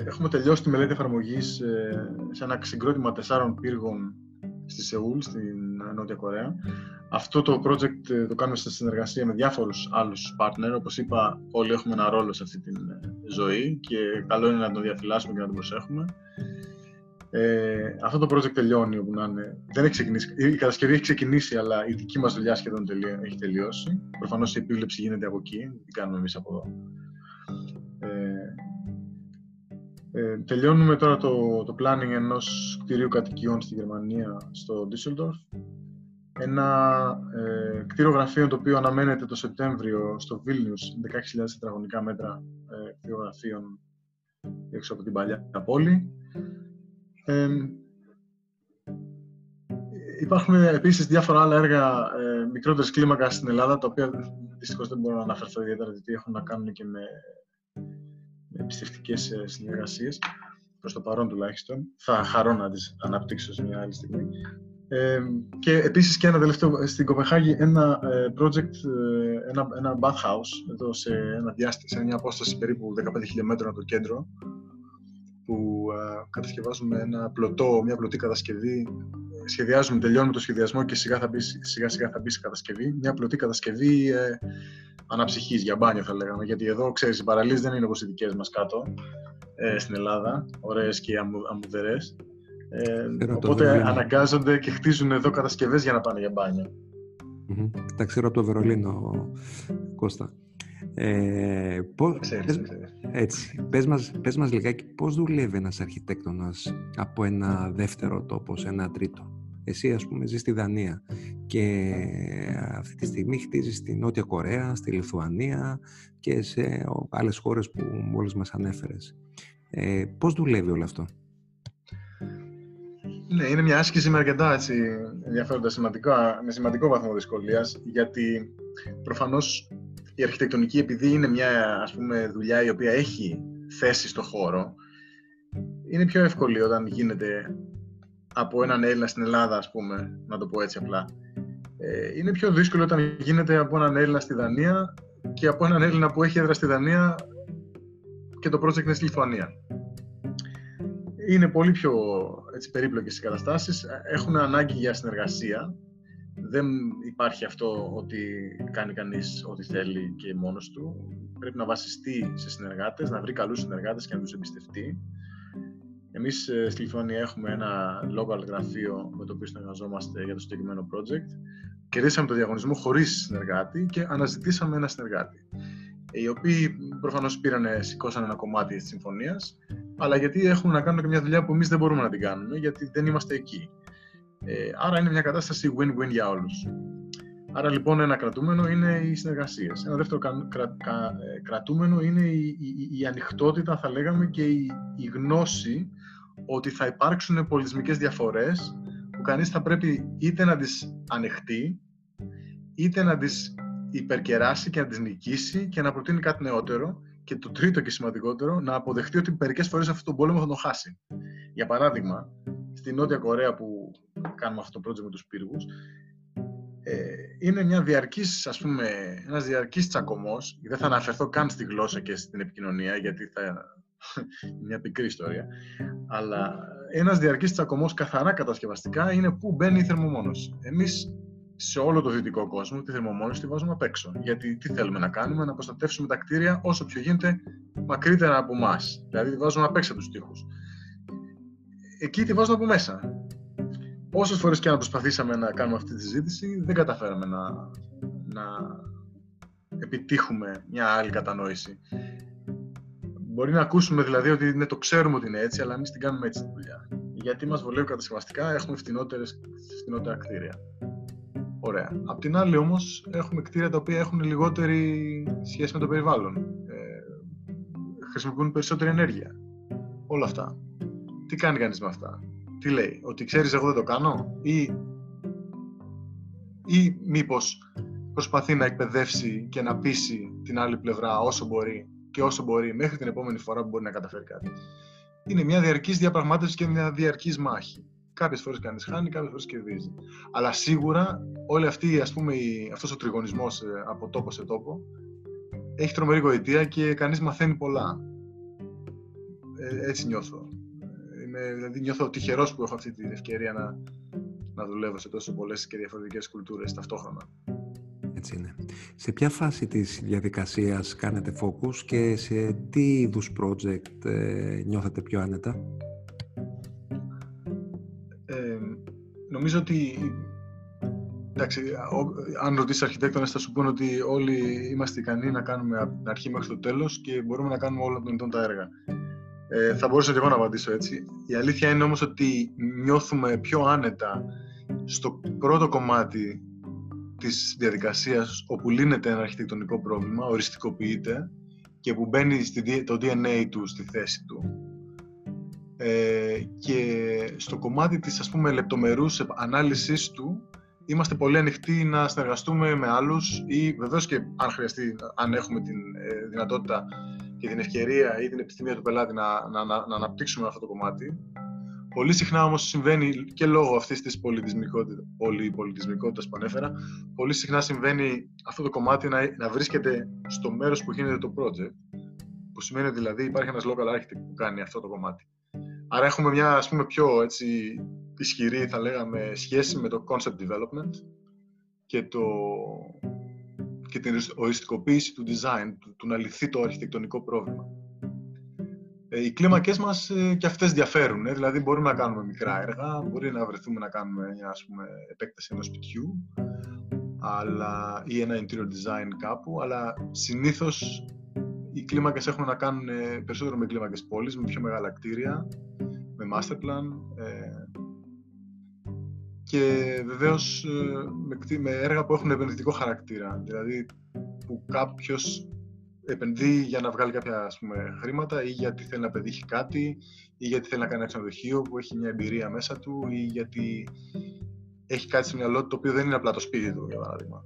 έχουμε τελειώσει τη μελέτη εφαρμογής ε, σε ένα συγκρότημα τεσσάρων πύργων στη Σεούλ, στην Νότια Κορέα. Αυτό το project ε, το κάνουμε σε συνεργασία με διάφορους άλλους partner. Όπως είπα, όλοι έχουμε ένα ρόλο σε αυτή τη ζωή και καλό είναι να τον διαφυλάσσουμε και να τον προσέχουμε. Ε, αυτό το project τελειώνει όπου να είναι. Δεν έχει ξεκινήσει. Η κατασκευή έχει ξεκινήσει, αλλά η δική μας δουλειά σχεδόν έχει τελειώσει. Προφανώς η επίβλεψη γίνεται από εκεί, την κάνουμε εμείς από εδώ. Ε, τελειώνουμε τώρα το, το planning ενός κτηρίου κατοικιών στη Γερμανία, στο Düsseldorf. Ένα ε, κτίριο γραφείων το οποίο αναμένεται το Σεπτέμβριο στο Vilnius, 16.000 τετραγωνικά μέτρα ε, κτίριο γραφείων έξω από την παλιά πόλη. Ε, υπάρχουν επίσης διάφορα άλλα έργα ε, μικρότερης κλίμακας στην Ελλάδα, τα οποία δυστυχώς δεν μπορώ να αναφερθώ ιδιαίτερα, γιατί έχουν να κάνουν και με εμπιστευτικές ε, συνεργασίες, προς το παρόν τουλάχιστον. Θα χαρώ να τις αναπτύξω σε μια άλλη στιγμή. Ε, και επίσης και ένα τελευταίο, στην Κοπεχάγη ένα ε, project, ε, ένα, ένα bathhouse, εδώ σε, ένα διάστημα, σε μια απόσταση περίπου 15 χιλιόμετρων από το κέντρο, που ε, κατασκευάζουμε ένα πλωτό, μια πλωτή κατασκευή, σχεδιάζουμε, τελειώνουμε το σχεδιασμό και σιγά, θα μπει, σιγά σιγά θα μπει σε κατασκευή, μια πλωτή κατασκευή ε, αναψυχής για μπάνιο θα λέγαμε. Γιατί εδώ, ξέρεις, οι παραλίες δεν είναι όπως οι δικές μας κάτω ε, στην Ελλάδα, ωραίες και αμμου, αμμουδερέ. Ε, οπότε αναγκάζονται και χτίζουν εδώ κατασκευές για να πάνε για μπάνιο. Mm-hmm. Τα ξέρω από το Βερολίνο, Κώστα. Ε, πώς, ξέρεις, πες, έτσι, πες μας, πες μας λιγάκι πώς δουλεύει ένας αρχιτέκτονας από ένα δεύτερο τόπο σε ένα τρίτο; Εσύ, ας πούμε, ζεις στη Δανία και αυτή τη στιγμή χτίζεις στη Νότια Κορέα, στη Λιθουανία και σε άλλες χώρες που μόλις μας ανέφερες. Ε, πώς δουλεύει όλο αυτό; Ναι, είναι μια άσκηση με αρκετά έτσι, ενδιαφέροντα σημαντικά, με σημαντικό βαθμό δυσκολίας, γιατί προφανώς η αρχιτεκτονική, επειδή είναι μια ας πούμε, δουλειά η οποία έχει θέση στο χώρο, είναι πιο εύκολη όταν γίνεται από έναν Έλληνα στην Ελλάδα, ας πούμε, να το πω έτσι απλά. Ε, είναι πιο δύσκολο όταν γίνεται από έναν Έλληνα στη Δανία και από έναν Έλληνα που έχει έδρα στη Δανία και το project είναι στη Λιθουανία. Είναι πολύ πιο έτσι, περίπλοκες οι καταστάσεις, έχουν ανάγκη για συνεργασία. Δεν υπάρχει αυτό ότι κάνει κανείς ό,τι θέλει και μόνος του. Πρέπει να βασιστεί σε συνεργάτες, να βρει καλούς συνεργάτες και να τους εμπιστευτεί. Εμείς ε, στη Λιθουανία έχουμε ένα local γραφείο με το οποίο συνεργαζόμαστε για το συγκεκριμένο project. Κερδίσαμε το διαγωνισμό χωρίς συνεργάτη και αναζητήσαμε ένα συνεργάτη. Οι οποίοι προφανώς πήραν, σηκώσαν ένα κομμάτι της συμφωνίας, αλλά γιατί έχουν να κάνουν και μια δουλειά που εμείς δεν μπορούμε να την κάνουμε, γιατί δεν είμαστε εκεί. Ε, άρα είναι μια κατάσταση win-win για όλους. Άρα λοιπόν ένα κρατούμενο είναι οι συνεργασίε. Ένα δεύτερο κρα, ε, κρατούμενο είναι η, η, η, ανοιχτότητα, θα λέγαμε, και η, η γνώση ότι θα υπάρξουν πολιτισμικές διαφορές που κανείς θα πρέπει είτε να τις ανεχτεί, είτε να τις υπερκεράσει και να τις νικήσει και να προτείνει κάτι νεότερο και το τρίτο και σημαντικότερο, να αποδεχτεί ότι μερικές φορές αυτόν τον πόλεμο θα τον χάσει. Για παράδειγμα, στη Νότια Κορέα που κάνουμε αυτό το project με τους πύργους, ε, είναι μια διαρκής, ας πούμε, ένας διαρκής τσακωμός. Δεν θα αναφερθώ καν στη γλώσσα και στην επικοινωνία, γιατί θα μια πικρή ιστορία. Αλλά ένας διαρκής τσακωμός καθαρά κατασκευαστικά είναι πού μπαίνει η θερμομόνωση. Εμείς σε όλο το δυτικό κόσμο τη θερμομόνωση τη βάζουμε απ' έξω. Γιατί τι θέλουμε να κάνουμε, να προστατεύσουμε τα κτίρια όσο πιο γίνεται μακρύτερα από εμάς. Δηλαδή τη βάζουμε απ' έξω τους τοίχους. Εκεί τη βάζουμε από μέσα. Όσε φορές και να προσπαθήσαμε να κάνουμε αυτή τη συζήτηση, δεν καταφέραμε να, να επιτύχουμε μια άλλη κατανόηση. Μπορεί να ακούσουμε δηλαδή ότι ναι, το ξέρουμε ότι είναι έτσι, αλλά εμείς την κάνουμε έτσι τη δουλειά. Γιατί μας βολεύει κατασκευαστικά, έχουμε φτηνότερα κτίρια. Ωραία. Απ' την άλλη όμως έχουμε κτίρια τα οποία έχουν λιγότερη σχέση με το περιβάλλον. Ε, χρησιμοποιούν περισσότερη ενέργεια. Όλα αυτά. Τι κάνει κανείς με αυτά; Τι λέει, ότι ξέρεις εγώ δεν το κάνω; Ή, ή μήπως προσπαθεί να εκπαιδεύσει και να πείσει την άλλη πλευρά όσο μπορεί και όσο μπορεί μέχρι την επόμενη φορά που μπορεί να καταφέρει κάτι. Είναι μια διαρκής διαπραγμάτευση και μια διαρκής μάχη. Κάποιες φορές κανείς χάνει, κάποιες φορές κερδίζει. Αλλά σίγουρα όλη αυτή, ας πούμε, αυτός ο τριγωνισμός ε, από τόπο σε τόπο έχει τρομερή γοητεία και κανείς μαθαίνει πολλά. Ε, έτσι νιώθω. Είμαι, δηλαδή νιώθω τυχερός που έχω αυτή την ευκαιρία να, να δουλεύω σε τόσο πολλές και διαφορετικές κουλτούρες ταυτόχρονα. Έτσι είναι. Σε ποια φάση της διαδικασίας κάνετε focus και σε τι είδους project ε, νιώθετε πιο άνετα; Ε, νομίζω ότι Εντάξει, αν ρωτήσεις αρχιτέκτονες, θα σου πούνε ότι όλοι είμαστε ικανοί να κάνουμε από την αρχή μέχρι το τέλος και μπορούμε να κάνουμε όλα των τα έργα. Ε, θα μπορούσα και εγώ να απαντήσω έτσι. Η αλήθεια είναι όμως ότι νιώθουμε πιο άνετα στο πρώτο κομμάτι της διαδικασίας όπου λύνεται ένα αρχιτεκτονικό πρόβλημα, οριστικοποιείται και που μπαίνει το DNA του στη θέση του. Ε, και στο κομμάτι της ας πούμε λεπτομερούς ανάλυσης του είμαστε πολύ ανοιχτοί να συνεργαστούμε με άλλους ή βεβαίως και αν χρειαστεί, αν έχουμε τη ε, δυνατότητα και την ευκαιρία ή την επιστημία του πελάτη να, να, να, να αναπτύξουμε αυτό το κομμάτι. Πολύ συχνά όμως συμβαίνει και λόγω αυτής της πολυπολιτισμικότητας που ανέφερα, πολύ συχνά συμβαίνει αυτό το κομμάτι να, να βρίσκεται στο μέρος που γίνεται το project, που σημαίνει δηλαδή υπάρχει ένας local architect που κάνει αυτό το κομμάτι. Άρα έχουμε μια ας πούμε πιο έτσι, ισχυρή θα λέγαμε σχέση με το concept development και το, και την οριστικοποίηση του design, του, του να λυθεί το αρχιτεκτονικό πρόβλημα. Ε, οι κλίμακες μας ε, και αυτές διαφέρουν, ε, δηλαδή μπορούμε να κάνουμε μικρά έργα, μπορεί να βρεθούμε να κάνουμε μια ας πούμε, επέκταση ενός σπιτιού αλλά, ή ένα interior design κάπου, αλλά συνήθως οι κλίμακες έχουν να κάνουν ε, περισσότερο με κλίμακες πόλης, με πιο μεγάλα κτίρια, με master plan, ε, και βεβαίως ε, με έργα που έχουν επενδυτικό χαρακτήρα. Δηλαδή που κάποιος επενδύει για να βγάλει κάποια ας πούμε, χρήματα ή γιατί θέλει να πετύχει κάτι ή γιατί θέλει να κάνει ένα ξενοδοχείο που έχει μια εμπειρία μέσα του ή γιατί έχει κάτι στο μυαλό του το οποίο δεν είναι απλά το σπίτι του, για παράδειγμα.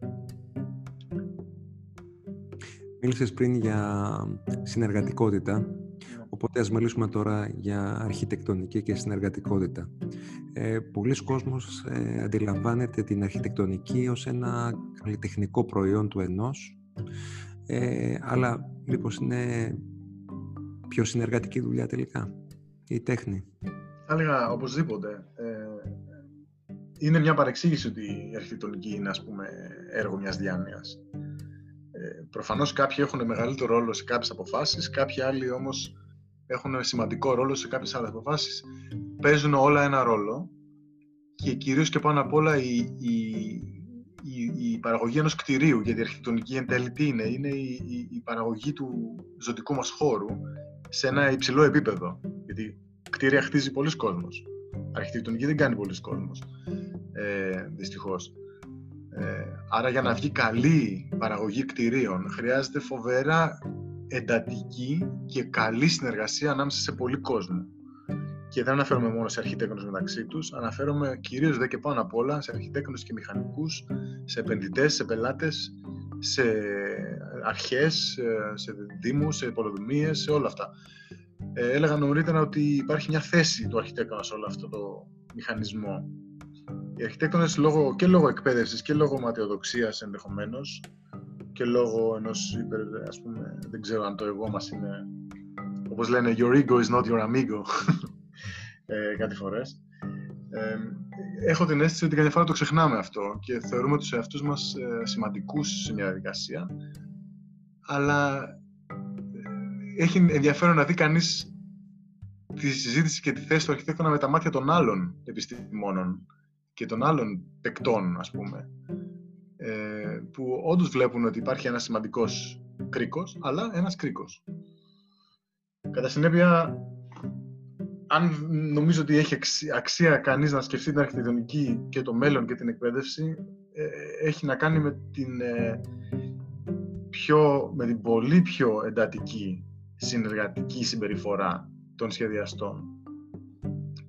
Μίλησες πριν για συνεργατικότητα Οπότε ας μιλήσουμε τώρα για αρχιτεκτονική και συνεργατικότητα. Ε, πολλοί κόσμος ε, αντιλαμβάνεται την αρχιτεκτονική ως ένα καλλιτεχνικό προϊόν του ενός, ε, αλλά μήπως είναι πιο συνεργατική δουλειά τελικά, η τέχνη; Θα έλεγα οπωσδήποτε. Ε, είναι μια παρεξήγηση ότι η αρχιτεκτονική είναι ας πούμε έργο μιας διάνοιας. Ε, προφανώς κάποιοι έχουν μεγαλύτερο ρόλο σε κάποιες αποφάσεις, κάποιοι άλλοι όμως έχουν σημαντικό ρόλο σε κάποιες άλλες αποφάσεις. Παίζουν όλα ένα ρόλο και κυρίως και πάνω απ' όλα η, η, η, η παραγωγή ενός κτηρίου, γιατί η αρχιτεκτονική εν τέλει τι είναι, είναι η, η, παραγωγή του ζωτικού μας χώρου σε ένα υψηλό επίπεδο. Γιατί κτίρια χτίζει πολλοί κόσμος. Αρχιτεκτονική δεν κάνει πολλοί κόσμος, ε, δυστυχώς. Ε, άρα για να βγει καλή παραγωγή κτηρίων χρειάζεται φοβερά εντατική και καλή συνεργασία ανάμεσα σε πολλοί κόσμο. Και δεν αναφέρομαι μόνο σε αρχιτέκτονες μεταξύ τους, αναφέρομαι κυρίως δε και πάνω απ' όλα σε αρχιτέκτονες και μηχανικούς, σε επενδυτές, σε πελάτες, σε αρχές, σε δήμους, σε πολεοδομίες, σε όλα αυτά. Ε, έλεγα νωρίτερα ότι υπάρχει μια θέση του αρχιτέκτονα σε όλο αυτό το μηχανισμό. Οι αρχιτέκτονες λόγω, και λόγω εκπαίδευσης και λόγω ματιοδοξίας ενδεχομένως και λόγω ενός υπερ, ας πούμε, δεν ξέρω αν το εγώ μας είναι, όπως λένε, your ego is not your amigo, ε, κάτι φορές. Ε, έχω την αίσθηση ότι καμιά φορά το ξεχνάμε αυτό και θεωρούμε τους εαυτούς μας ε, σημαντικούς σε μια διαδικασία, αλλά ε, έχει ενδιαφέρον να δει κανείς τη συζήτηση και τη θέση του αρχιτέκτονα με τα μάτια των άλλων επιστημόνων και των άλλων παικτών, ας πούμε, ε, που όντως βλέπουν ότι υπάρχει ένας σημαντικός κρίκος, αλλά ένας κρίκος. Κατά συνέπεια, αν νομίζω ότι έχει αξία κανείς να σκεφτεί την αρχιτεκτονική και το μέλλον και την εκπαίδευση, ε, έχει να κάνει με την, ε, πιο, με την πολύ πιο εντατική συνεργατική συμπεριφορά των σχεδιαστών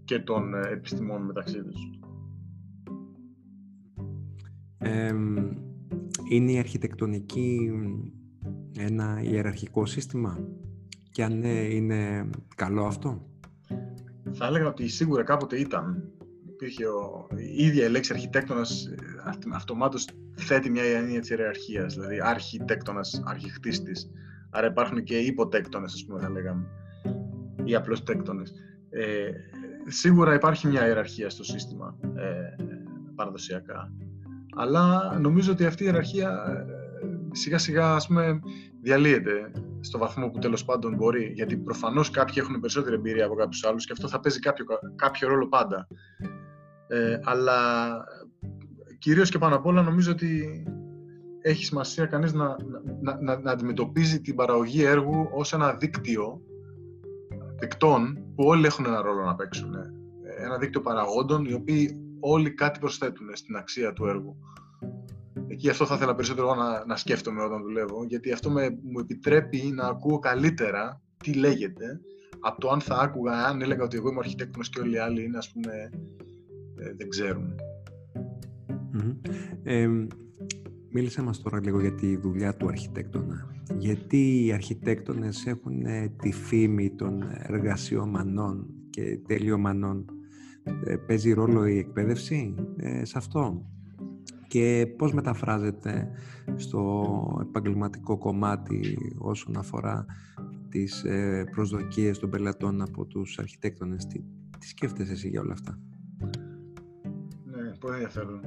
και των ε, επιστημών μεταξύ τους. Είναι η αρχιτεκτονική ένα ιεραρχικό σύστημα; Και αν ναι, είναι καλό αυτό; Θα έλεγα ότι σίγουρα κάποτε ήταν. Υπήρχε ο, η ίδια η λέξη αρχιτέκτονας ε, αυτομάτως θέτει μια έννοια της ιεραρχίας, δηλαδή αρχιτέκτονας, αρχιχτίστης. Άρα υπάρχουν και υποτέκτονες, ας πούμε, θα λέγαμε ή απλώς τέκτονες. Ε, σίγουρα υπάρχει μια ιεραρχία στο σύστημα ε, παραδοσιακά. Αλλά νομίζω ότι αυτή η ιεραρχία ε, σιγά σιγά ας πούμε, διαλύεται στο βαθμό που τέλος πάντων μπορεί. Γιατί προφανώς κάποιοι έχουν περισσότερη εμπειρία από κάποιους άλλους και αυτό θα παίζει κάποιο, κάποιο ρόλο πάντα. Ε, αλλά κυρίως και πάνω απ' όλα νομίζω ότι έχει σημασία κανείς να, να, να, να αντιμετωπίζει την παραγωγή έργου ως ένα δίκτυο δικτών που όλοι έχουν ένα ρόλο να παίξουν. Ε, ένα δίκτυο παραγόντων οι οποίοι όλοι κάτι προσθέτουν στην αξία του έργου. Εκεί αυτό θα ήθελα περισσότερο να, να σκέφτομαι όταν δουλεύω, γιατί αυτό με, μου επιτρέπει να ακούω καλύτερα τι λέγεται από το αν θα άκουγα, αν έλεγα ότι εγώ είμαι αρχιτέκτονος και όλοι οι άλλοι είναι, ας πούμε, ε, δεν ξέρουν. Mm-hmm. Μίλησε μας τώρα λίγο για τη δουλειά του αρχιτέκτονα. Γιατί οι αρχιτέκτονες έχουν ε, τη φήμη των εργασιομανών και τελειομανών; Ε, παίζει ρόλο η εκπαίδευση ε, σε αυτό; Και πώς μεταφράζεται στο επαγγελματικό κομμάτι όσον αφορά τις προσδοκίες των πελατών από τους αρχιτέκτονες; Τι, τι σκέφτεσαι εσύ για όλα αυτά; Ναι, πολύ ενδιαφέρον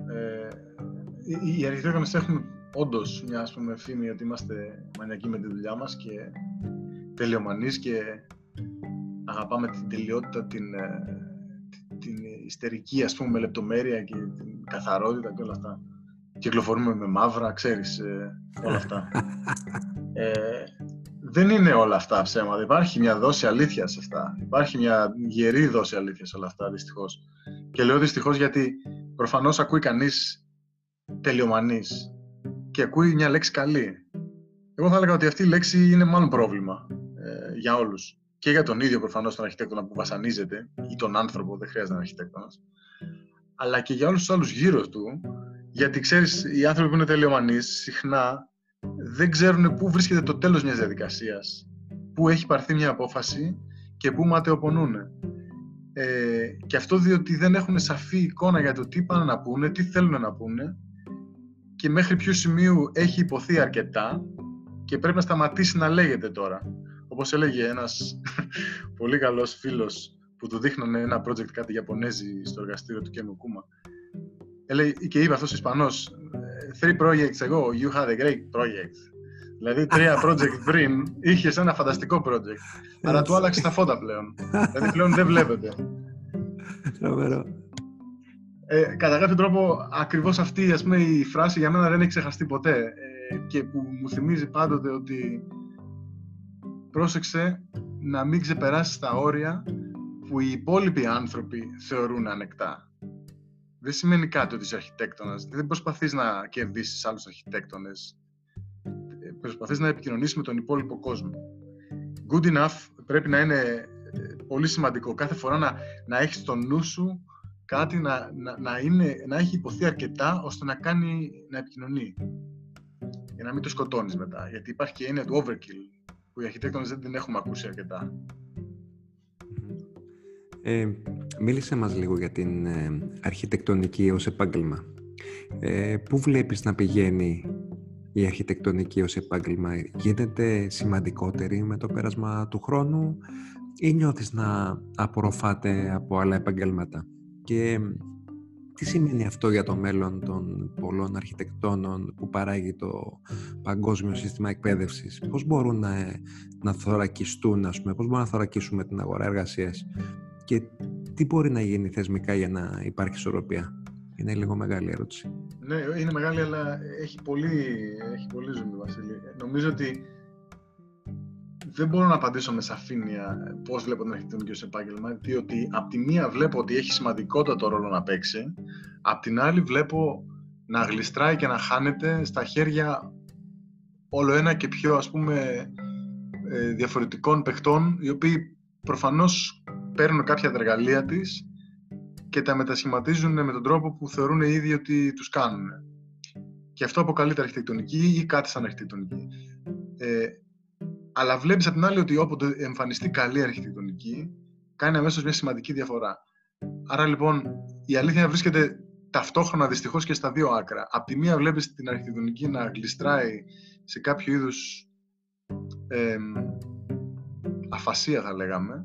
οι αρχιτέκτονες έχουν όντως μια ας πούμε, φήμη ότι είμαστε μανιακοί με τη δουλειά μας και τελειομανείς και αγαπάμε την τελειότητα, την, ε, την ιστερική ας πούμε, με λεπτομέρεια και την καθαρότητα και όλα αυτά. Κυκλοφορούμε με μαύρα, ξέρεις, ε, όλα αυτά. ε, δεν είναι όλα αυτά ψέματα. Υπάρχει μια δόση αλήθειας σε αυτά. Υπάρχει μια γερή δόση αλήθειας σε όλα αυτά, δυστυχώς. Και λέω δυστυχώς γιατί προφανώς ακούει κανείς τελειομανής και ακούει μια λέξη καλή. Εγώ θα έλεγα ότι αυτή η λέξη είναι μάλλον πρόβλημα ε, για όλους. Και για τον ίδιο προφανώς τον αρχιτέκτονα που βασανίζεται ή τον άνθρωπο, δεν χρειάζεται να αρχιτέκτονας, αλλά και για όλους τους άλλους γύρω του, γιατί ξέρεις, οι άνθρωποι που είναι τελειομανείς συχνά δεν ξέρουν πού βρίσκεται το τέλος μιας διαδικασίας, πού έχει πάρθει μια απόφαση και πού ματαιοπονούν. Ε, και αυτό διότι δεν έχουν σαφή εικόνα για το τι πάνε να πούνε, τι θέλουν να πούνε και μέχρι ποιο σημείου έχει υποθεί αρκετά και πρέπει να σταματήσει να λέγεται τώρα. Όπως έλεγε ένας πολύ καλός φίλος που του δείχνανε ένα project κάτι Ιαπωνέζι στο εργαστήριο του Κέμου Κούμα. και είπε αυτός ο Ισπανός, three projects ago, you had a great project. Δηλαδή τρία project πριν είχες ένα φανταστικό project. αλλά του άλλαξε τα φώτα πλέον. δηλαδή πλέον δεν βλέπετε. Ε, κατά κάποιο τρόπο, ακριβώς αυτή ας πούμε, η φράση για μένα δεν έχει ξεχαστεί ποτέ ε, και που μου θυμίζει πάντοτε ότι πρόσεξε να μην ξεπεράσεις τα όρια που οι υπόλοιποι άνθρωποι θεωρούν ανεκτά. Δεν σημαίνει κάτι ότι είσαι αρχιτέκτονας. Δεν προσπαθείς να κερδίσεις άλλους αρχιτέκτονες. Ε, προσπαθείς να επικοινωνήσεις με τον υπόλοιπο κόσμο. Good enough πρέπει να είναι ε, πολύ σημαντικό κάθε φορά να, να έχεις το νου σου κάτι να, να, να, είναι, να έχει υποθεί αρκετά ώστε να κάνει να επικοινωνεί. για να μην το σκοτώνεις μετά. Γιατί υπάρχει και η έννοια του overkill, που οι αρχιτέκτονες δεν την έχουμε ακούσει αρκετά. Ε, μίλησε μας λίγο για την ε, αρχιτεκτονική ως επάγγελμα. Ε, πού βλέπεις να πηγαίνει η αρχιτεκτονική ως επάγγελμα, γίνεται σημαντικότερη με το πέρασμα του χρόνου ή νιώθεις να απορροφάτε από άλλα επαγγέλματα; Και τι σημαίνει αυτό για το μέλλον των πολλών αρχιτεκτόνων που παράγει το παγκόσμιο σύστημα εκπαίδευσης; Πώς μπορούν να, να θωρακιστούν, ας πούμε, πώς μπορούμε να θωρακίσουμε την αγορά εργασίας και τι μπορεί να γίνει θεσμικά για να υπάρχει ισορροπία; Είναι λίγο μεγάλη ερώτηση. Ναι, είναι μεγάλη, αλλά έχει πολύ, έχει πολύ ζουμί, Βασίλη. Νομίζω ότι δεν μπορώ να απαντήσω με σαφήνεια πώς βλέπω την αρχιτεκτονική ως επάγγελμα, διότι από τη μία βλέπω ότι έχει σημαντικότατο ρόλο να παίξει, απ' την άλλη βλέπω να γλιστράει και να χάνεται στα χέρια όλο ένα και πιο ας πούμε ε, διαφορετικών παιχτών, οι οποίοι προφανώς παίρνουν κάποια εργαλεία της και τα μετασχηματίζουν με τον τρόπο που θεωρούν οι ίδιοι ότι τους κάνουν. Και αυτό αποκαλείται αρχιτεκτονική ή κάτι σαν αρχιτεκτονική. Ε, αλλά βλέπεις απ' την άλλη ότι όποτε εμφανιστεί καλή αρχιτεκτονική, κάνει αμέσως μια σημαντική διαφορά. Άρα λοιπόν η αλήθεια βρίσκεται ταυτόχρονα δυστυχώς και στα δύο άκρα. Απ' τη μία βλέπεις την αρχιτεκτονική να γλιστράει σε κάποιο είδους ε, αφασία, θα λέγαμε,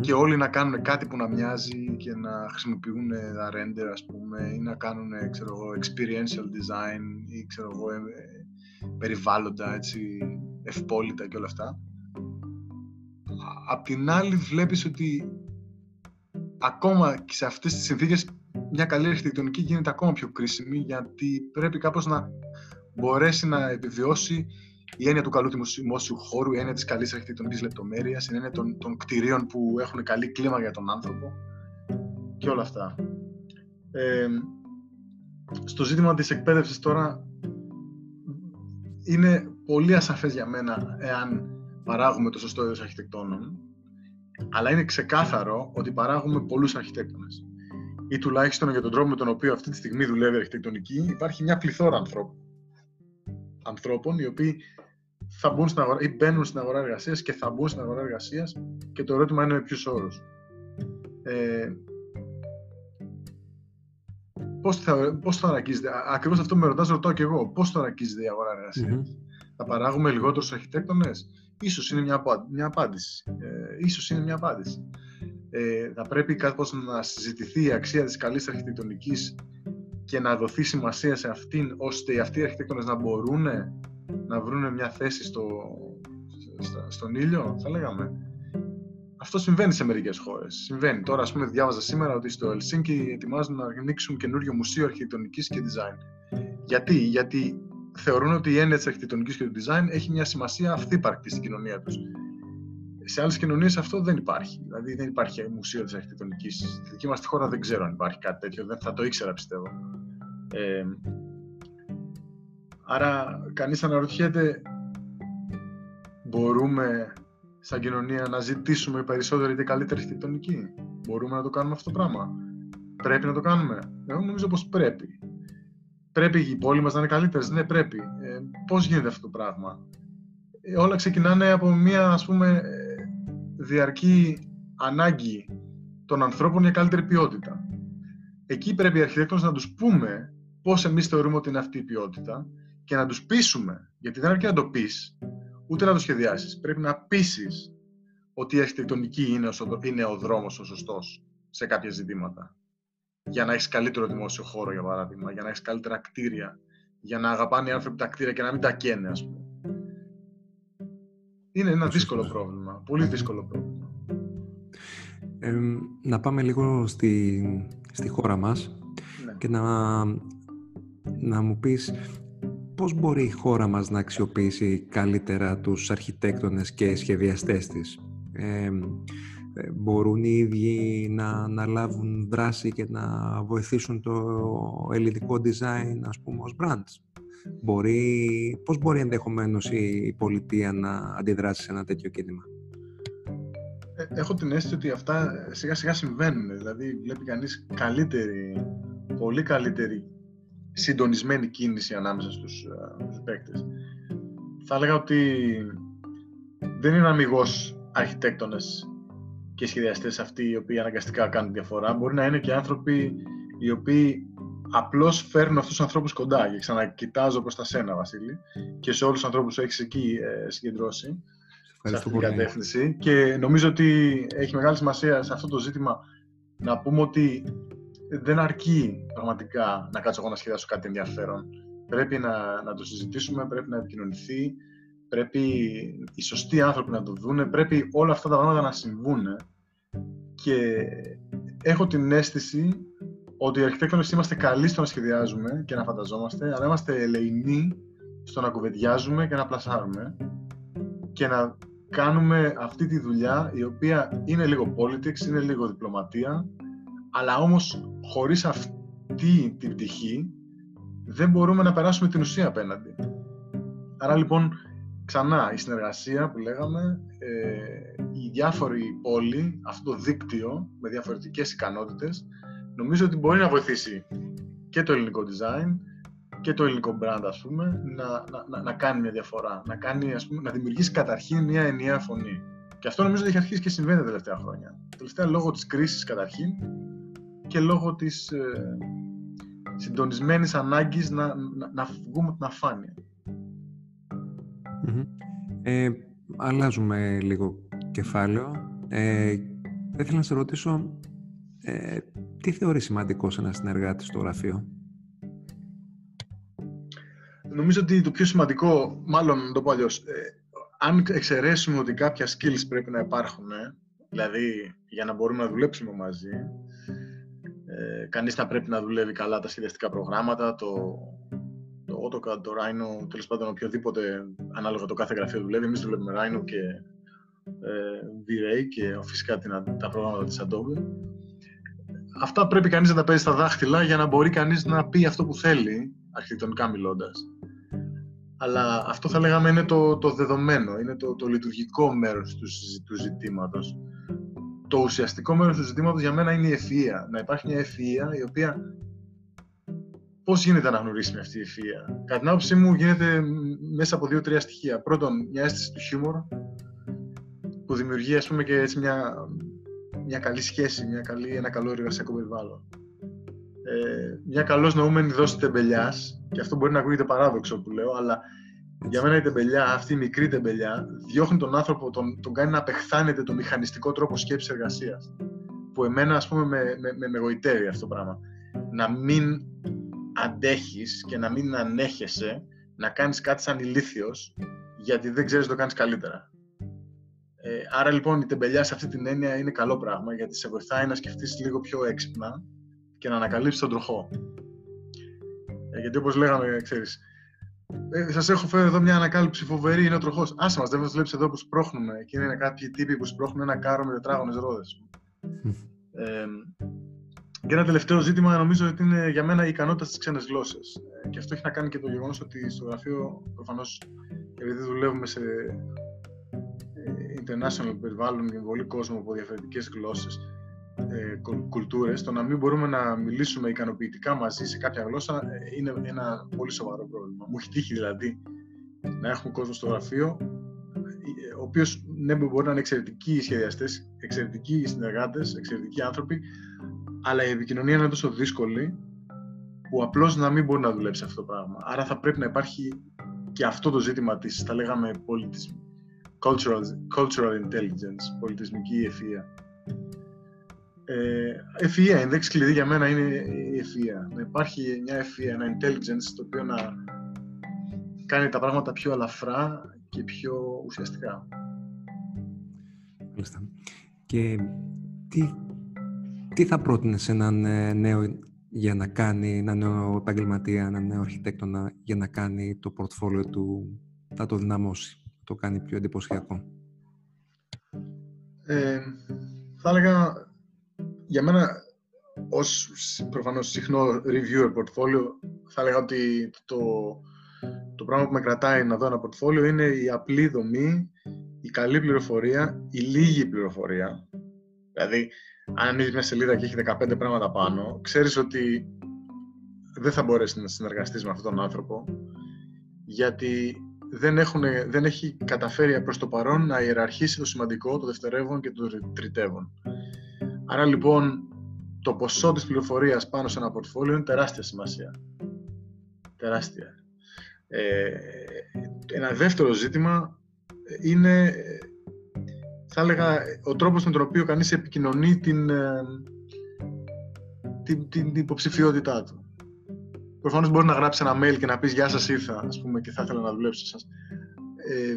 και όλοι να κάνουν κάτι που να μοιάζει και να χρησιμοποιούν τα render, ας πούμε, ή να κάνουν, ξέρω εγώ, experiential design ή, ξέρω εγώ, ε, περιβάλλοντα, έτσι, ευπόλυτα και όλα αυτά. Απ' την άλλη βλέπεις ότι ακόμα και σε αυτές τις συνθήκες μια καλή αρχιτεκτονική γίνεται ακόμα πιο κρίσιμη γιατί πρέπει κάπως να μπορέσει να επιβιώσει η έννοια του καλού δημόσιου χώρου, η έννοια της καλής αρχιτεκτονικής λεπτομέρειας, η έννοια των, των κτηρίων που έχουν καλή κλίμα για τον άνθρωπο και όλα αυτά. Ε, στο ζήτημα της εκπαίδευσης τώρα είναι πολύ ασαφές για μένα εάν παράγουμε το σωστό είδος αρχιτεκτόνων, αλλά είναι ξεκάθαρο ότι παράγουμε πολλούς αρχιτέκτονες. Ή τουλάχιστον για τον τρόπο με τον οποίο αυτή τη στιγμή δουλεύει η αρχιτεκτονική, υπάρχει μια πληθώρα ανθρώπων. Ανθρώπων οι οποίοι θα μπουν στην αγορά ή μπαίνουν στην αγορά εργασίας και θα μπουν στην αγορά εργασίας και το ερώτημα είναι με ποιους όρους. Ε, Πώς θα, πώς θα ανακύζεται, ακριβώς αυτό με ρωτάς, ρωτάω και εγώ, πώς θα ανακύζεται η αγορά θα παράγουμε λιγότερους αρχιτέκτονες; Ίσως είναι μια, μια απάντηση. Ε, ίσως είναι μια απάντηση. Ε, θα πρέπει κάπως να συζητηθεί η αξία της καλής αρχιτεκτονικής και να δοθεί σημασία σε αυτήν, ώστε αυτοί οι αρχιτέκτονες να μπορούν να βρουν μια θέση στο, στον ήλιο, θα λέγαμε. Αυτό συμβαίνει σε μερικές χώρες. Συμβαίνει. Τώρα, ας πούμε, διάβαζα σήμερα ότι στο Ελσίνκι ετοιμάζουν να ανοίξουν καινούριο μουσείο αρχιτεκτονικής και design. Γιατί, Γιατί θεωρούν ότι η έννοια της αρχιτεκτονικής και του design έχει μια σημασία αυθύπαρκτη στην κοινωνία τους. Σε άλλες κοινωνίες αυτό δεν υπάρχει. Δηλαδή δεν υπάρχει μουσείο της αρχιτεκτονικής. Στη δική μας τη χώρα δεν ξέρω αν υπάρχει κάτι τέτοιο. Δεν θα το ήξερα πιστεύω. Ε, άρα κανείς αναρωτιέται μπορούμε σαν κοινωνία να ζητήσουμε περισσότερη και καλύτερη αρχιτεκτονική; Μπορούμε να το κάνουμε αυτό το πράγμα; Πρέπει να το κάνουμε; Εγώ νομίζω πως πρέπει. Πρέπει οι πόλοι μας να είναι καλύτερες. Ναι, πρέπει. Ε, Πώς γίνεται αυτό το πράγμα; Ε, όλα ξεκινάνε από μια ας πούμε ε, διαρκή ανάγκη των ανθρώπων για καλύτερη ποιότητα. Εκεί πρέπει οι αρχιτέκτονες να τους πούμε πώς εμείς θεωρούμε ότι είναι αυτή η ποιότητα και να τους πείσουμε, γιατί δεν αρκεί να το πεις, ούτε να το σχεδιάσεις. Πρέπει να πείσεις ότι η αρχιτεκτονική είναι, είναι ο δρόμος ο σωστός σε κάποια ζητήματα για να έχεις καλύτερο δημόσιο χώρο, για παράδειγμα, για να έχεις καλύτερα κτίρια, για να αγαπάνε οι άνθρωποι τα κτίρια και να μην τα καίνε, ας πούμε. Είναι ένα δύσκολο πρόβλημα. Πολύ δύσκολο πρόβλημα. Ε, να πάμε λίγο στη, στη χώρα μας ναι. και να, να μου πεις πώς μπορεί η χώρα μας να αξιοποιήσει καλύτερα τους αρχιτέκτονες και σχεδιαστές της. Ε, ε, μπορούν οι ίδιοι να αναλάβουν δράση και να βοηθήσουν το ελληνικό design, ας πούμε, ως brands. Μπορεί, πώς μπορεί ενδεχομένως η, πολιτεία να αντιδράσει σε ένα τέτοιο κίνημα; Ε, έχω την αίσθηση ότι αυτά σιγά σιγά συμβαίνουν. Δηλαδή βλέπει κανείς καλύτερη, πολύ καλύτερη συντονισμένη κίνηση ανάμεσα στους, ε, στους παίκτες. Θα έλεγα ότι δεν είναι αμυγός αρχιτέκτονες και σχεδιαστές αυτοί οι οποίοι αναγκαστικά κάνουν διαφορά. Μπορεί να είναι και άνθρωποι οι οποίοι απλώς φέρνουν αυτούς τους ανθρώπους κοντά. Και ξανακοιτάζω προς τα σένα, Βασίλη, και σε όλους τους ανθρώπους που έχεις εκεί ε, συγκεντρώσει σε αυτή την κατεύθυνση. Και νομίζω ότι έχει μεγάλη σημασία σε αυτό το ζήτημα να πούμε ότι δεν αρκεί πραγματικά να κάτσω εγώ να σχεδιάσω κάτι ενδιαφέρον. Πρέπει να, να το συζητήσουμε, πρέπει να επικοινωνηθεί, πρέπει οι σωστοί άνθρωποι να το δούνε, πρέπει όλα αυτά τα πράγματα να συμβούν. Και έχω την αίσθηση ότι οι αρχιτέκτονες είμαστε καλοί στο να σχεδιάζουμε και να φανταζόμαστε, αλλά είμαστε ελεηνοί στο να κουβεντιάζουμε και να πλασάρουμε και να κάνουμε αυτή τη δουλειά η οποία είναι λίγο politics, είναι λίγο διπλωματία, αλλά όμως χωρίς αυτή την πτυχή δεν μπορούμε να περάσουμε την ουσία απέναντι. Άρα λοιπόν, ξανά, η συνεργασία που λέγαμε, ε, οι διάφοροι πόλοι, αυτό το δίκτυο με διαφορετικές ικανότητες, νομίζω ότι μπορεί να βοηθήσει και το ελληνικό design και το ελληνικό brand, ας πούμε, να, να, να, κάνει μια διαφορά, να, κάνει, ας πούμε, να δημιουργήσει καταρχήν μια ενιαία φωνή. Και αυτό νομίζω ότι έχει αρχίσει και συμβαίνει τα τελευταία χρόνια. Τελευταία λόγω της κρίσης καταρχήν και λόγω της ε, συντονισμένης ανάγκης να, να, να βγούμε την αφάνεια. Ε, αλλάζουμε λίγο κεφάλαιο. Ε, θα ήθελα να σε ρωτήσω ε, τι θεωρείς σημαντικό σε ένα συνεργάτη στο γραφείο; Νομίζω ότι το πιο σημαντικό, μάλλον να το πω αλλιώς, ε, αν εξαιρέσουμε ότι κάποια skills πρέπει να υπάρχουν, ε, δηλαδή για να μπορούμε να δουλέψουμε μαζί, ε, κανείς θα πρέπει να δουλεύει καλά τα σχεδιαστικά προγράμματα, το, το AutoCAD, το Rhino, τέλος πάντων οποιοδήποτε ανάλογα το κάθε γραφείο δουλεύει. Εμείς δουλεύουμε Rhino και ε, V-Ray και φυσικά την, τα προγράμματα της Adobe. Αυτά πρέπει κανείς να τα παίζει στα δάχτυλα για να μπορεί κανείς να πει αυτό που θέλει, αρχιτεκτονικά μιλώντας. Αλλά αυτό θα λέγαμε είναι το, το δεδομένο, είναι το, το λειτουργικό μέρος του, του ζητήματος το ουσιαστικό μέρος του ζητήματος για μένα είναι η ευφυα. Να υπάρχει μια ευφυα η οποία. Πώς γίνεται να γνωρίσει αυτή η ευφυα. Κατά την άποψή μου, γίνεται μέσα από δύο-τρία στοιχεία. Πρώτον, μια αίσθηση του χιούμορ που δημιουργεί ας πούμε, και έτσι μια, μια καλή σχέση, μια καλή, ένα καλό εργασιακό περιβάλλον. Ε, μια καλώς νοούμενη δόση τεμπελιάς, και αυτό μπορεί να ακούγεται παράδοξο που λέω, αλλά για μένα η τεμπελιά, αυτή η μικρή τεμπελιά, διώχνει τον άνθρωπο, τον, τον κάνει να απεχθάνεται το μηχανιστικό τρόπο σκέψης εργασίας. Που εμένα, ας πούμε, με, με, με, γοητεύει αυτό το πράγμα. Να μην αντέχεις και να μην ανέχεσαι να κάνεις κάτι σαν ηλίθιος, γιατί δεν ξέρεις να το κάνεις καλύτερα. Ε, άρα λοιπόν η τεμπελιά σε αυτή την έννοια είναι καλό πράγμα, γιατί σε βοηθάει να σκεφτείς λίγο πιο έξυπνα και να ανακαλύψεις τον τροχό. Ε, γιατί όπως λέγαμε, ξέρεις, ε, Σας έχω φέρει εδώ μια ανακάλυψη φοβερή. Είναι ο τροχός. Άσε μας, δεν μας βλέπει εδώ που σπρώχνουμε. Και είναι κάποιοι τύποι που σπρώχνουν ένα κάρο με τετράγωνες ρόδες. ε, και ένα τελευταίο ζήτημα νομίζω ότι είναι για μένα η ικανότητα στις ξένες γλώσσες. Ε, και αυτό έχει να κάνει και το γεγονός ότι στο γραφείο προφανώς επειδή δουλεύουμε σε ε, international περιβάλλον και πολύ κόσμο από διαφορετικές γλώσσες, ε, κουλτούρες, το να μην μπορούμε να μιλήσουμε ικανοποιητικά μαζί σε κάποια γλώσσα ε, είναι ένα πολύ σοβαρό πρόβλημα. Μου έχει τύχει δηλαδή να έχουμε κόσμο στο γραφείο ε, ο οποίος ναι, μπορεί να είναι εξαιρετικοί σχεδιαστές, εξαιρετικοί συνεργάτες, εξαιρετικοί άνθρωποι, αλλά η επικοινωνία είναι τόσο δύσκολη που απλώς να μην μπορεί να δουλέψει αυτό το πράγμα. Άρα θα πρέπει να υπάρχει και αυτό το ζήτημα της, θα λέγαμε, cultural, cultural intelligence, πολιτισμική ευφυΐα. Ε, ευφυΐα, η λέξη κλειδί για μένα είναι η ευφυΐα. Να υπάρχει μια ευφυΐα, ένα intelligence το οποίο να κάνει τα πράγματα πιο αλαφρά και πιο ουσιαστικά. Μάλιστα. Και τι, τι θα πρότεινες σε έναν ε, νέο για να κάνει, ένα νέο επαγγελματία, ένα νέο αρχιτέκτονα για να κάνει το πορτφόλιο του, θα το δυναμώσει, το κάνει πιο εντυπωσιακό; Ε, θα έλεγα για μένα, ως προφανώς συχνό reviewer portfolio, θα έλεγα ότι το, το πράγμα που με κρατάει να δω ένα portfolio είναι η απλή δομή, η καλή πληροφορία, η λίγη πληροφορία. Δηλαδή, αν ανοίγεις μια σελίδα και έχει 15 πράγματα πάνω, ξέρεις ότι δεν θα μπορέσει να συνεργαστείς με αυτόν τον άνθρωπο γιατί δεν, έχουν, δεν έχει καταφέρει προς το παρόν να ιεραρχήσει το σημαντικό, το δευτερεύον και το τριτεύον. Άρα λοιπόν το ποσό της πληροφορίας πάνω σε ένα πορτφόλιο είναι τεράστια σημασία. Τεράστια. Ε, ένα δεύτερο ζήτημα είναι, θα έλεγα, ο τρόπος με τον οποίο κανείς επικοινωνεί την, ε, την, την υποψηφιότητά του. Προφανώς μπορείς να γράψεις ένα mail και να πεις «Γεια σας, ήρθα» ας πούμε, και θα ήθελα να δουλέψω σας. Ε,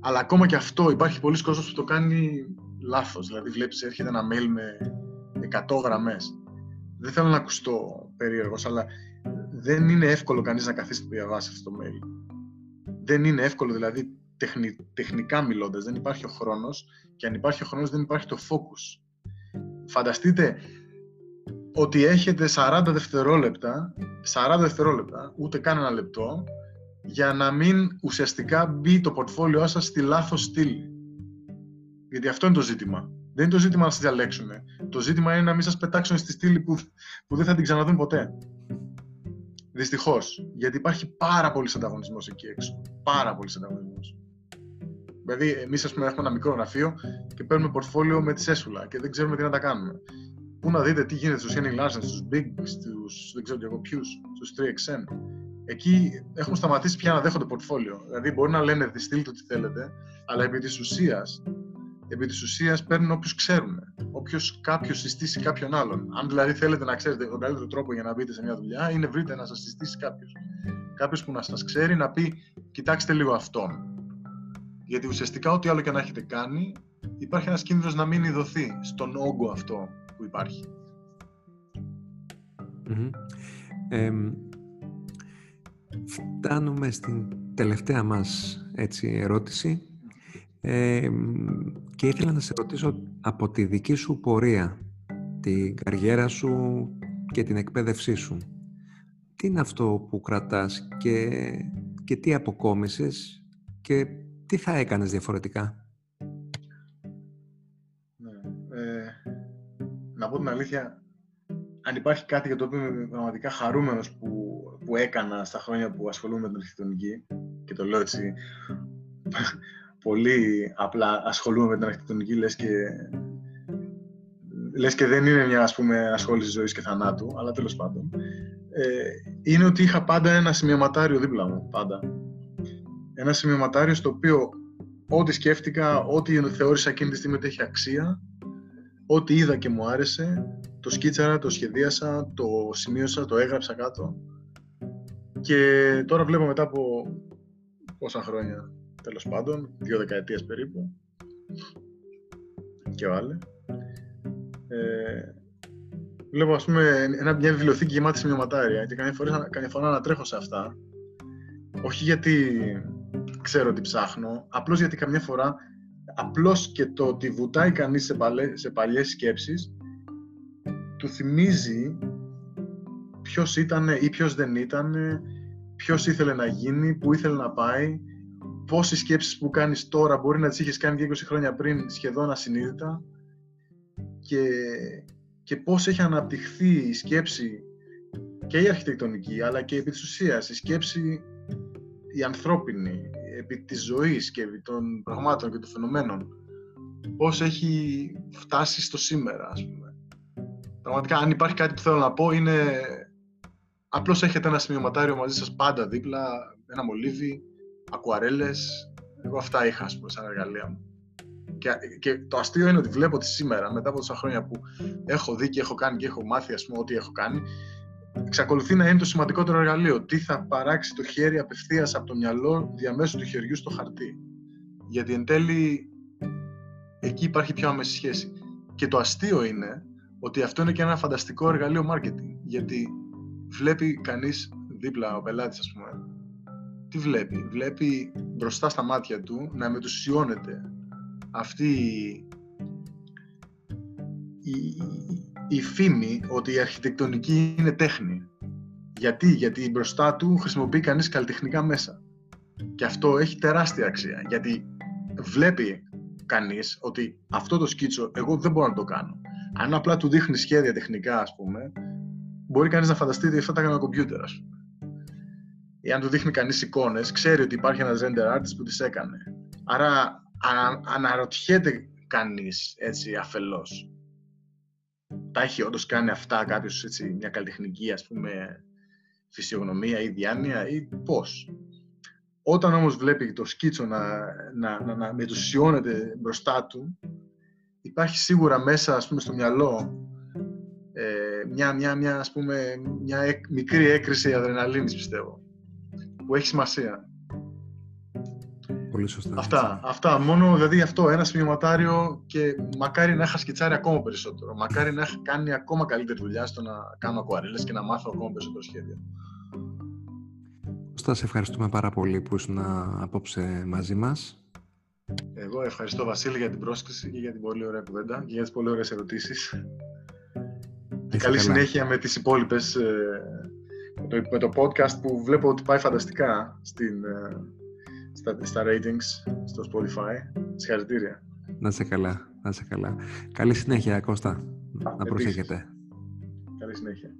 αλλά ακόμα και αυτό υπάρχει πολλοί κόσμος που το κάνει λάθος. Δηλαδή βλέπεις έρχεται ένα mail με 100 γραμμές. Δεν θέλω να ακουστώ περίεργος, αλλά δεν είναι εύκολο κανείς να καθίσει να διαβάσει αυτό το mail. Δεν είναι εύκολο, δηλαδή τεχνικά μιλώντας, δεν υπάρχει ο χρόνος και αν υπάρχει ο χρόνος δεν υπάρχει το focus. Φανταστείτε ότι έχετε 40 δευτερόλεπτα, 40 δευτερόλεπτα, ούτε καν ένα λεπτό, για να μην ουσιαστικά μπει το πορτφόλιό σας στη λάθος στήλη. Γιατί αυτό είναι το ζήτημα. Δεν είναι το ζήτημα να σας διαλέξουν. Το ζήτημα είναι να μην σας πετάξουν στη στήλη που, που δεν θα την ξαναδούν ποτέ. Δυστυχώς. Γιατί υπάρχει πάρα πολύς ανταγωνισμός εκεί έξω. Πάρα πολύς ανταγωνισμός. Δηλαδή, εμείς, ας πούμε, έχουμε ένα μικρό γραφείο και παίρνουμε πορτφόλιο με τη σέσουλα και δεν ξέρουμε τι να τα κάνουμε. Πού να δείτε τι γίνεται στους Henry Larsen, στους Big, στους δεν ξέρω εγώ ποιους, στους 3XN. Εκεί έχουν σταματήσει πια να δέχονται πορτφόλιο. Δηλαδή, μπορεί να λένε στείλτε ό,τι θέλετε, αλλά επί της ουσίας επί της ουσίας παίρνουν όποιους ξέρουν. Όποιος κάποιος συστήσει κάποιον άλλον. Αν δηλαδή θέλετε να ξέρετε τον καλύτερο τρόπο για να μπείτε σε μια δουλειά, είναι βρείτε να σας συστήσει κάποιος. Κάποιος που να σας ξέρει να πει: Κοιτάξτε λίγο αυτόν. Γιατί ουσιαστικά ό,τι άλλο και να έχετε κάνει, υπάρχει ένας κίνδυνος να μην ειδωθεί στον όγκο αυτό που υπάρχει. φτάνουμε στην τελευταία μας έτσι, ερώτηση και ήθελα να σε ρωτήσω από τη δική σου πορεία, την καριέρα σου και την εκπαίδευσή σου. Τι είναι αυτό που κρατάς και, και τι αποκόμισες και τι θα έκανες διαφορετικά; Ναι, ε, να πω την αλήθεια, αν υπάρχει κάτι για το οποίο είμαι πραγματικά χαρούμενος που, που έκανα στα χρόνια που ασχολούμαι με την αρχιτεκτονική και το λέω έτσι πολύ απλά ασχολούμαι με την αρχιτεκτονική, λες και, λες και δεν είναι μια ας πούμε, ασχόληση ζωής και θανάτου, αλλά τέλος πάντων, ε, είναι ότι είχα πάντα ένα σημειωματάριο δίπλα μου, πάντα. Ένα σημειωματάριο στο οποίο ό,τι σκέφτηκα, ό,τι θεώρησα εκείνη τη στιγμή ότι έχει αξία, ό,τι είδα και μου άρεσε, το σκίτσαρα, το σχεδίασα, το σημείωσα, το έγραψα κάτω. Και τώρα βλέπω μετά από πόσα χρόνια, τέλος πάντων, δύο δεκαετίες περίπου και ο άλλε. Ε, βλέπω ας πούμε ένα, μια βιβλιοθήκη γεμάτη σημειωματάρια και καμιά φορά, καμιά φορά ανατρέχω σε αυτά όχι γιατί ξέρω τι ψάχνω, απλώς γιατί καμιά φορά απλώς και το ότι βουτάει κανείς σε, παλέ, σε παλιές σκέψεις του θυμίζει ποιος ήταν ή ποιος δεν ήταν, ποιος ήθελε να γίνει, που ήθελε να πάει πόσες σκέψεις που κάνεις τώρα μπορεί να τις είχες κάνει και 20 χρόνια πριν σχεδόν ασυνείδητα και, και πώς έχει αναπτυχθεί η σκέψη και η αρχιτεκτονική αλλά και επί της ουσίας η σκέψη η ανθρώπινη επί της ζωής και επί των πραγμάτων και των φαινομένων πώς έχει φτάσει στο σήμερα ας πούμε. Πραγματικά αν υπάρχει κάτι που θέλω να πω είναι απλώς έχετε ένα σημειωματάριο μαζί σας πάντα δίπλα, ένα μολύβι ακουαρέλες, εγώ αυτά είχα ας πούμε, σαν εργαλεία μου. Και, και το αστείο είναι ότι βλέπω ότι σήμερα, μετά από τόσα χρόνια που έχω δει και έχω κάνει και έχω μάθει ας πούμε, ό,τι έχω κάνει, εξακολουθεί να είναι το σημαντικότερο εργαλείο. Τι θα παράξει το χέρι απευθείας από το μυαλό διαμέσου του χεριού στο χαρτί. Γιατί εν τέλει εκεί υπάρχει πιο άμεση σχέση. Και το αστείο είναι ότι αυτό είναι και ένα φανταστικό εργαλείο marketing. Γιατί βλέπει κανείς δίπλα ο πελάτης, ας πούμε, τι βλέπει; Βλέπει μπροστά στα μάτια του να μετουσιώνεται αυτή η, η, φήμη ότι η αρχιτεκτονική είναι τέχνη. Γιατί, γιατί μπροστά του χρησιμοποιεί κανείς καλλιτεχνικά μέσα. Και αυτό έχει τεράστια αξία. Γιατί βλέπει κανείς ότι αυτό το σκίτσο εγώ δεν μπορώ να το κάνω. Αν απλά του δείχνει σχέδια τεχνικά, ας πούμε, μπορεί κανείς να φανταστεί ότι αυτά τα έκανε ο κομπιούτερ, ας πούμε. Ή αν του δείχνει κανείς εικόνες, ξέρει ότι υπάρχει ένας render artist που τις έκανε. Άρα ανα, αναρωτιέται κανείς έτσι αφελώς. Τα έχει όντως κάνει αυτά κάποιος έτσι, μια καλλιτεχνική ας πούμε φυσιογνωμία ή διάνοια ή πώς. Όταν όμως βλέπει το σκίτσο να, να, να, να μετουσιώνεται μπροστά του, υπάρχει σίγουρα μέσα ας πούμε, στο μυαλό ε, μια, μια, μια, ας πούμε, μια μικρή έκρηση αδρεναλίνης, πιστεύω, που έχει σημασία. Πολύ σωστά. Αυτά, αυτά. Μόνο δηλαδή αυτό, ένας σημειωματάριο και μακάρι να είχας σκιτσάρει ακόμα περισσότερο. Μακάρι να είχα κάνει ακόμα καλύτερη δουλειά στο να κάνω ακουαρέλες και να μάθω ακόμα περισσότερο σχέδιο. Κώστα, σε ευχαριστούμε πάρα πολύ που ήσουν απόψε μαζί μας. Εγώ ευχαριστώ Βασίλη για την πρόσκληση και για την πολύ ωραία κουβέντα και για τις πολύ ωραίες ερωτήσεις. Και καλή συνέχεια με τις υπόλοιπες ε, με το, podcast που βλέπω ότι πάει φανταστικά στην, ε, στα, στα ratings στο Spotify. Συγχαρητήρια. Να είσαι καλά, να είσαι καλά. Καλή συνέχεια, Κώστα. να προσέχετε. Καλή συνέχεια.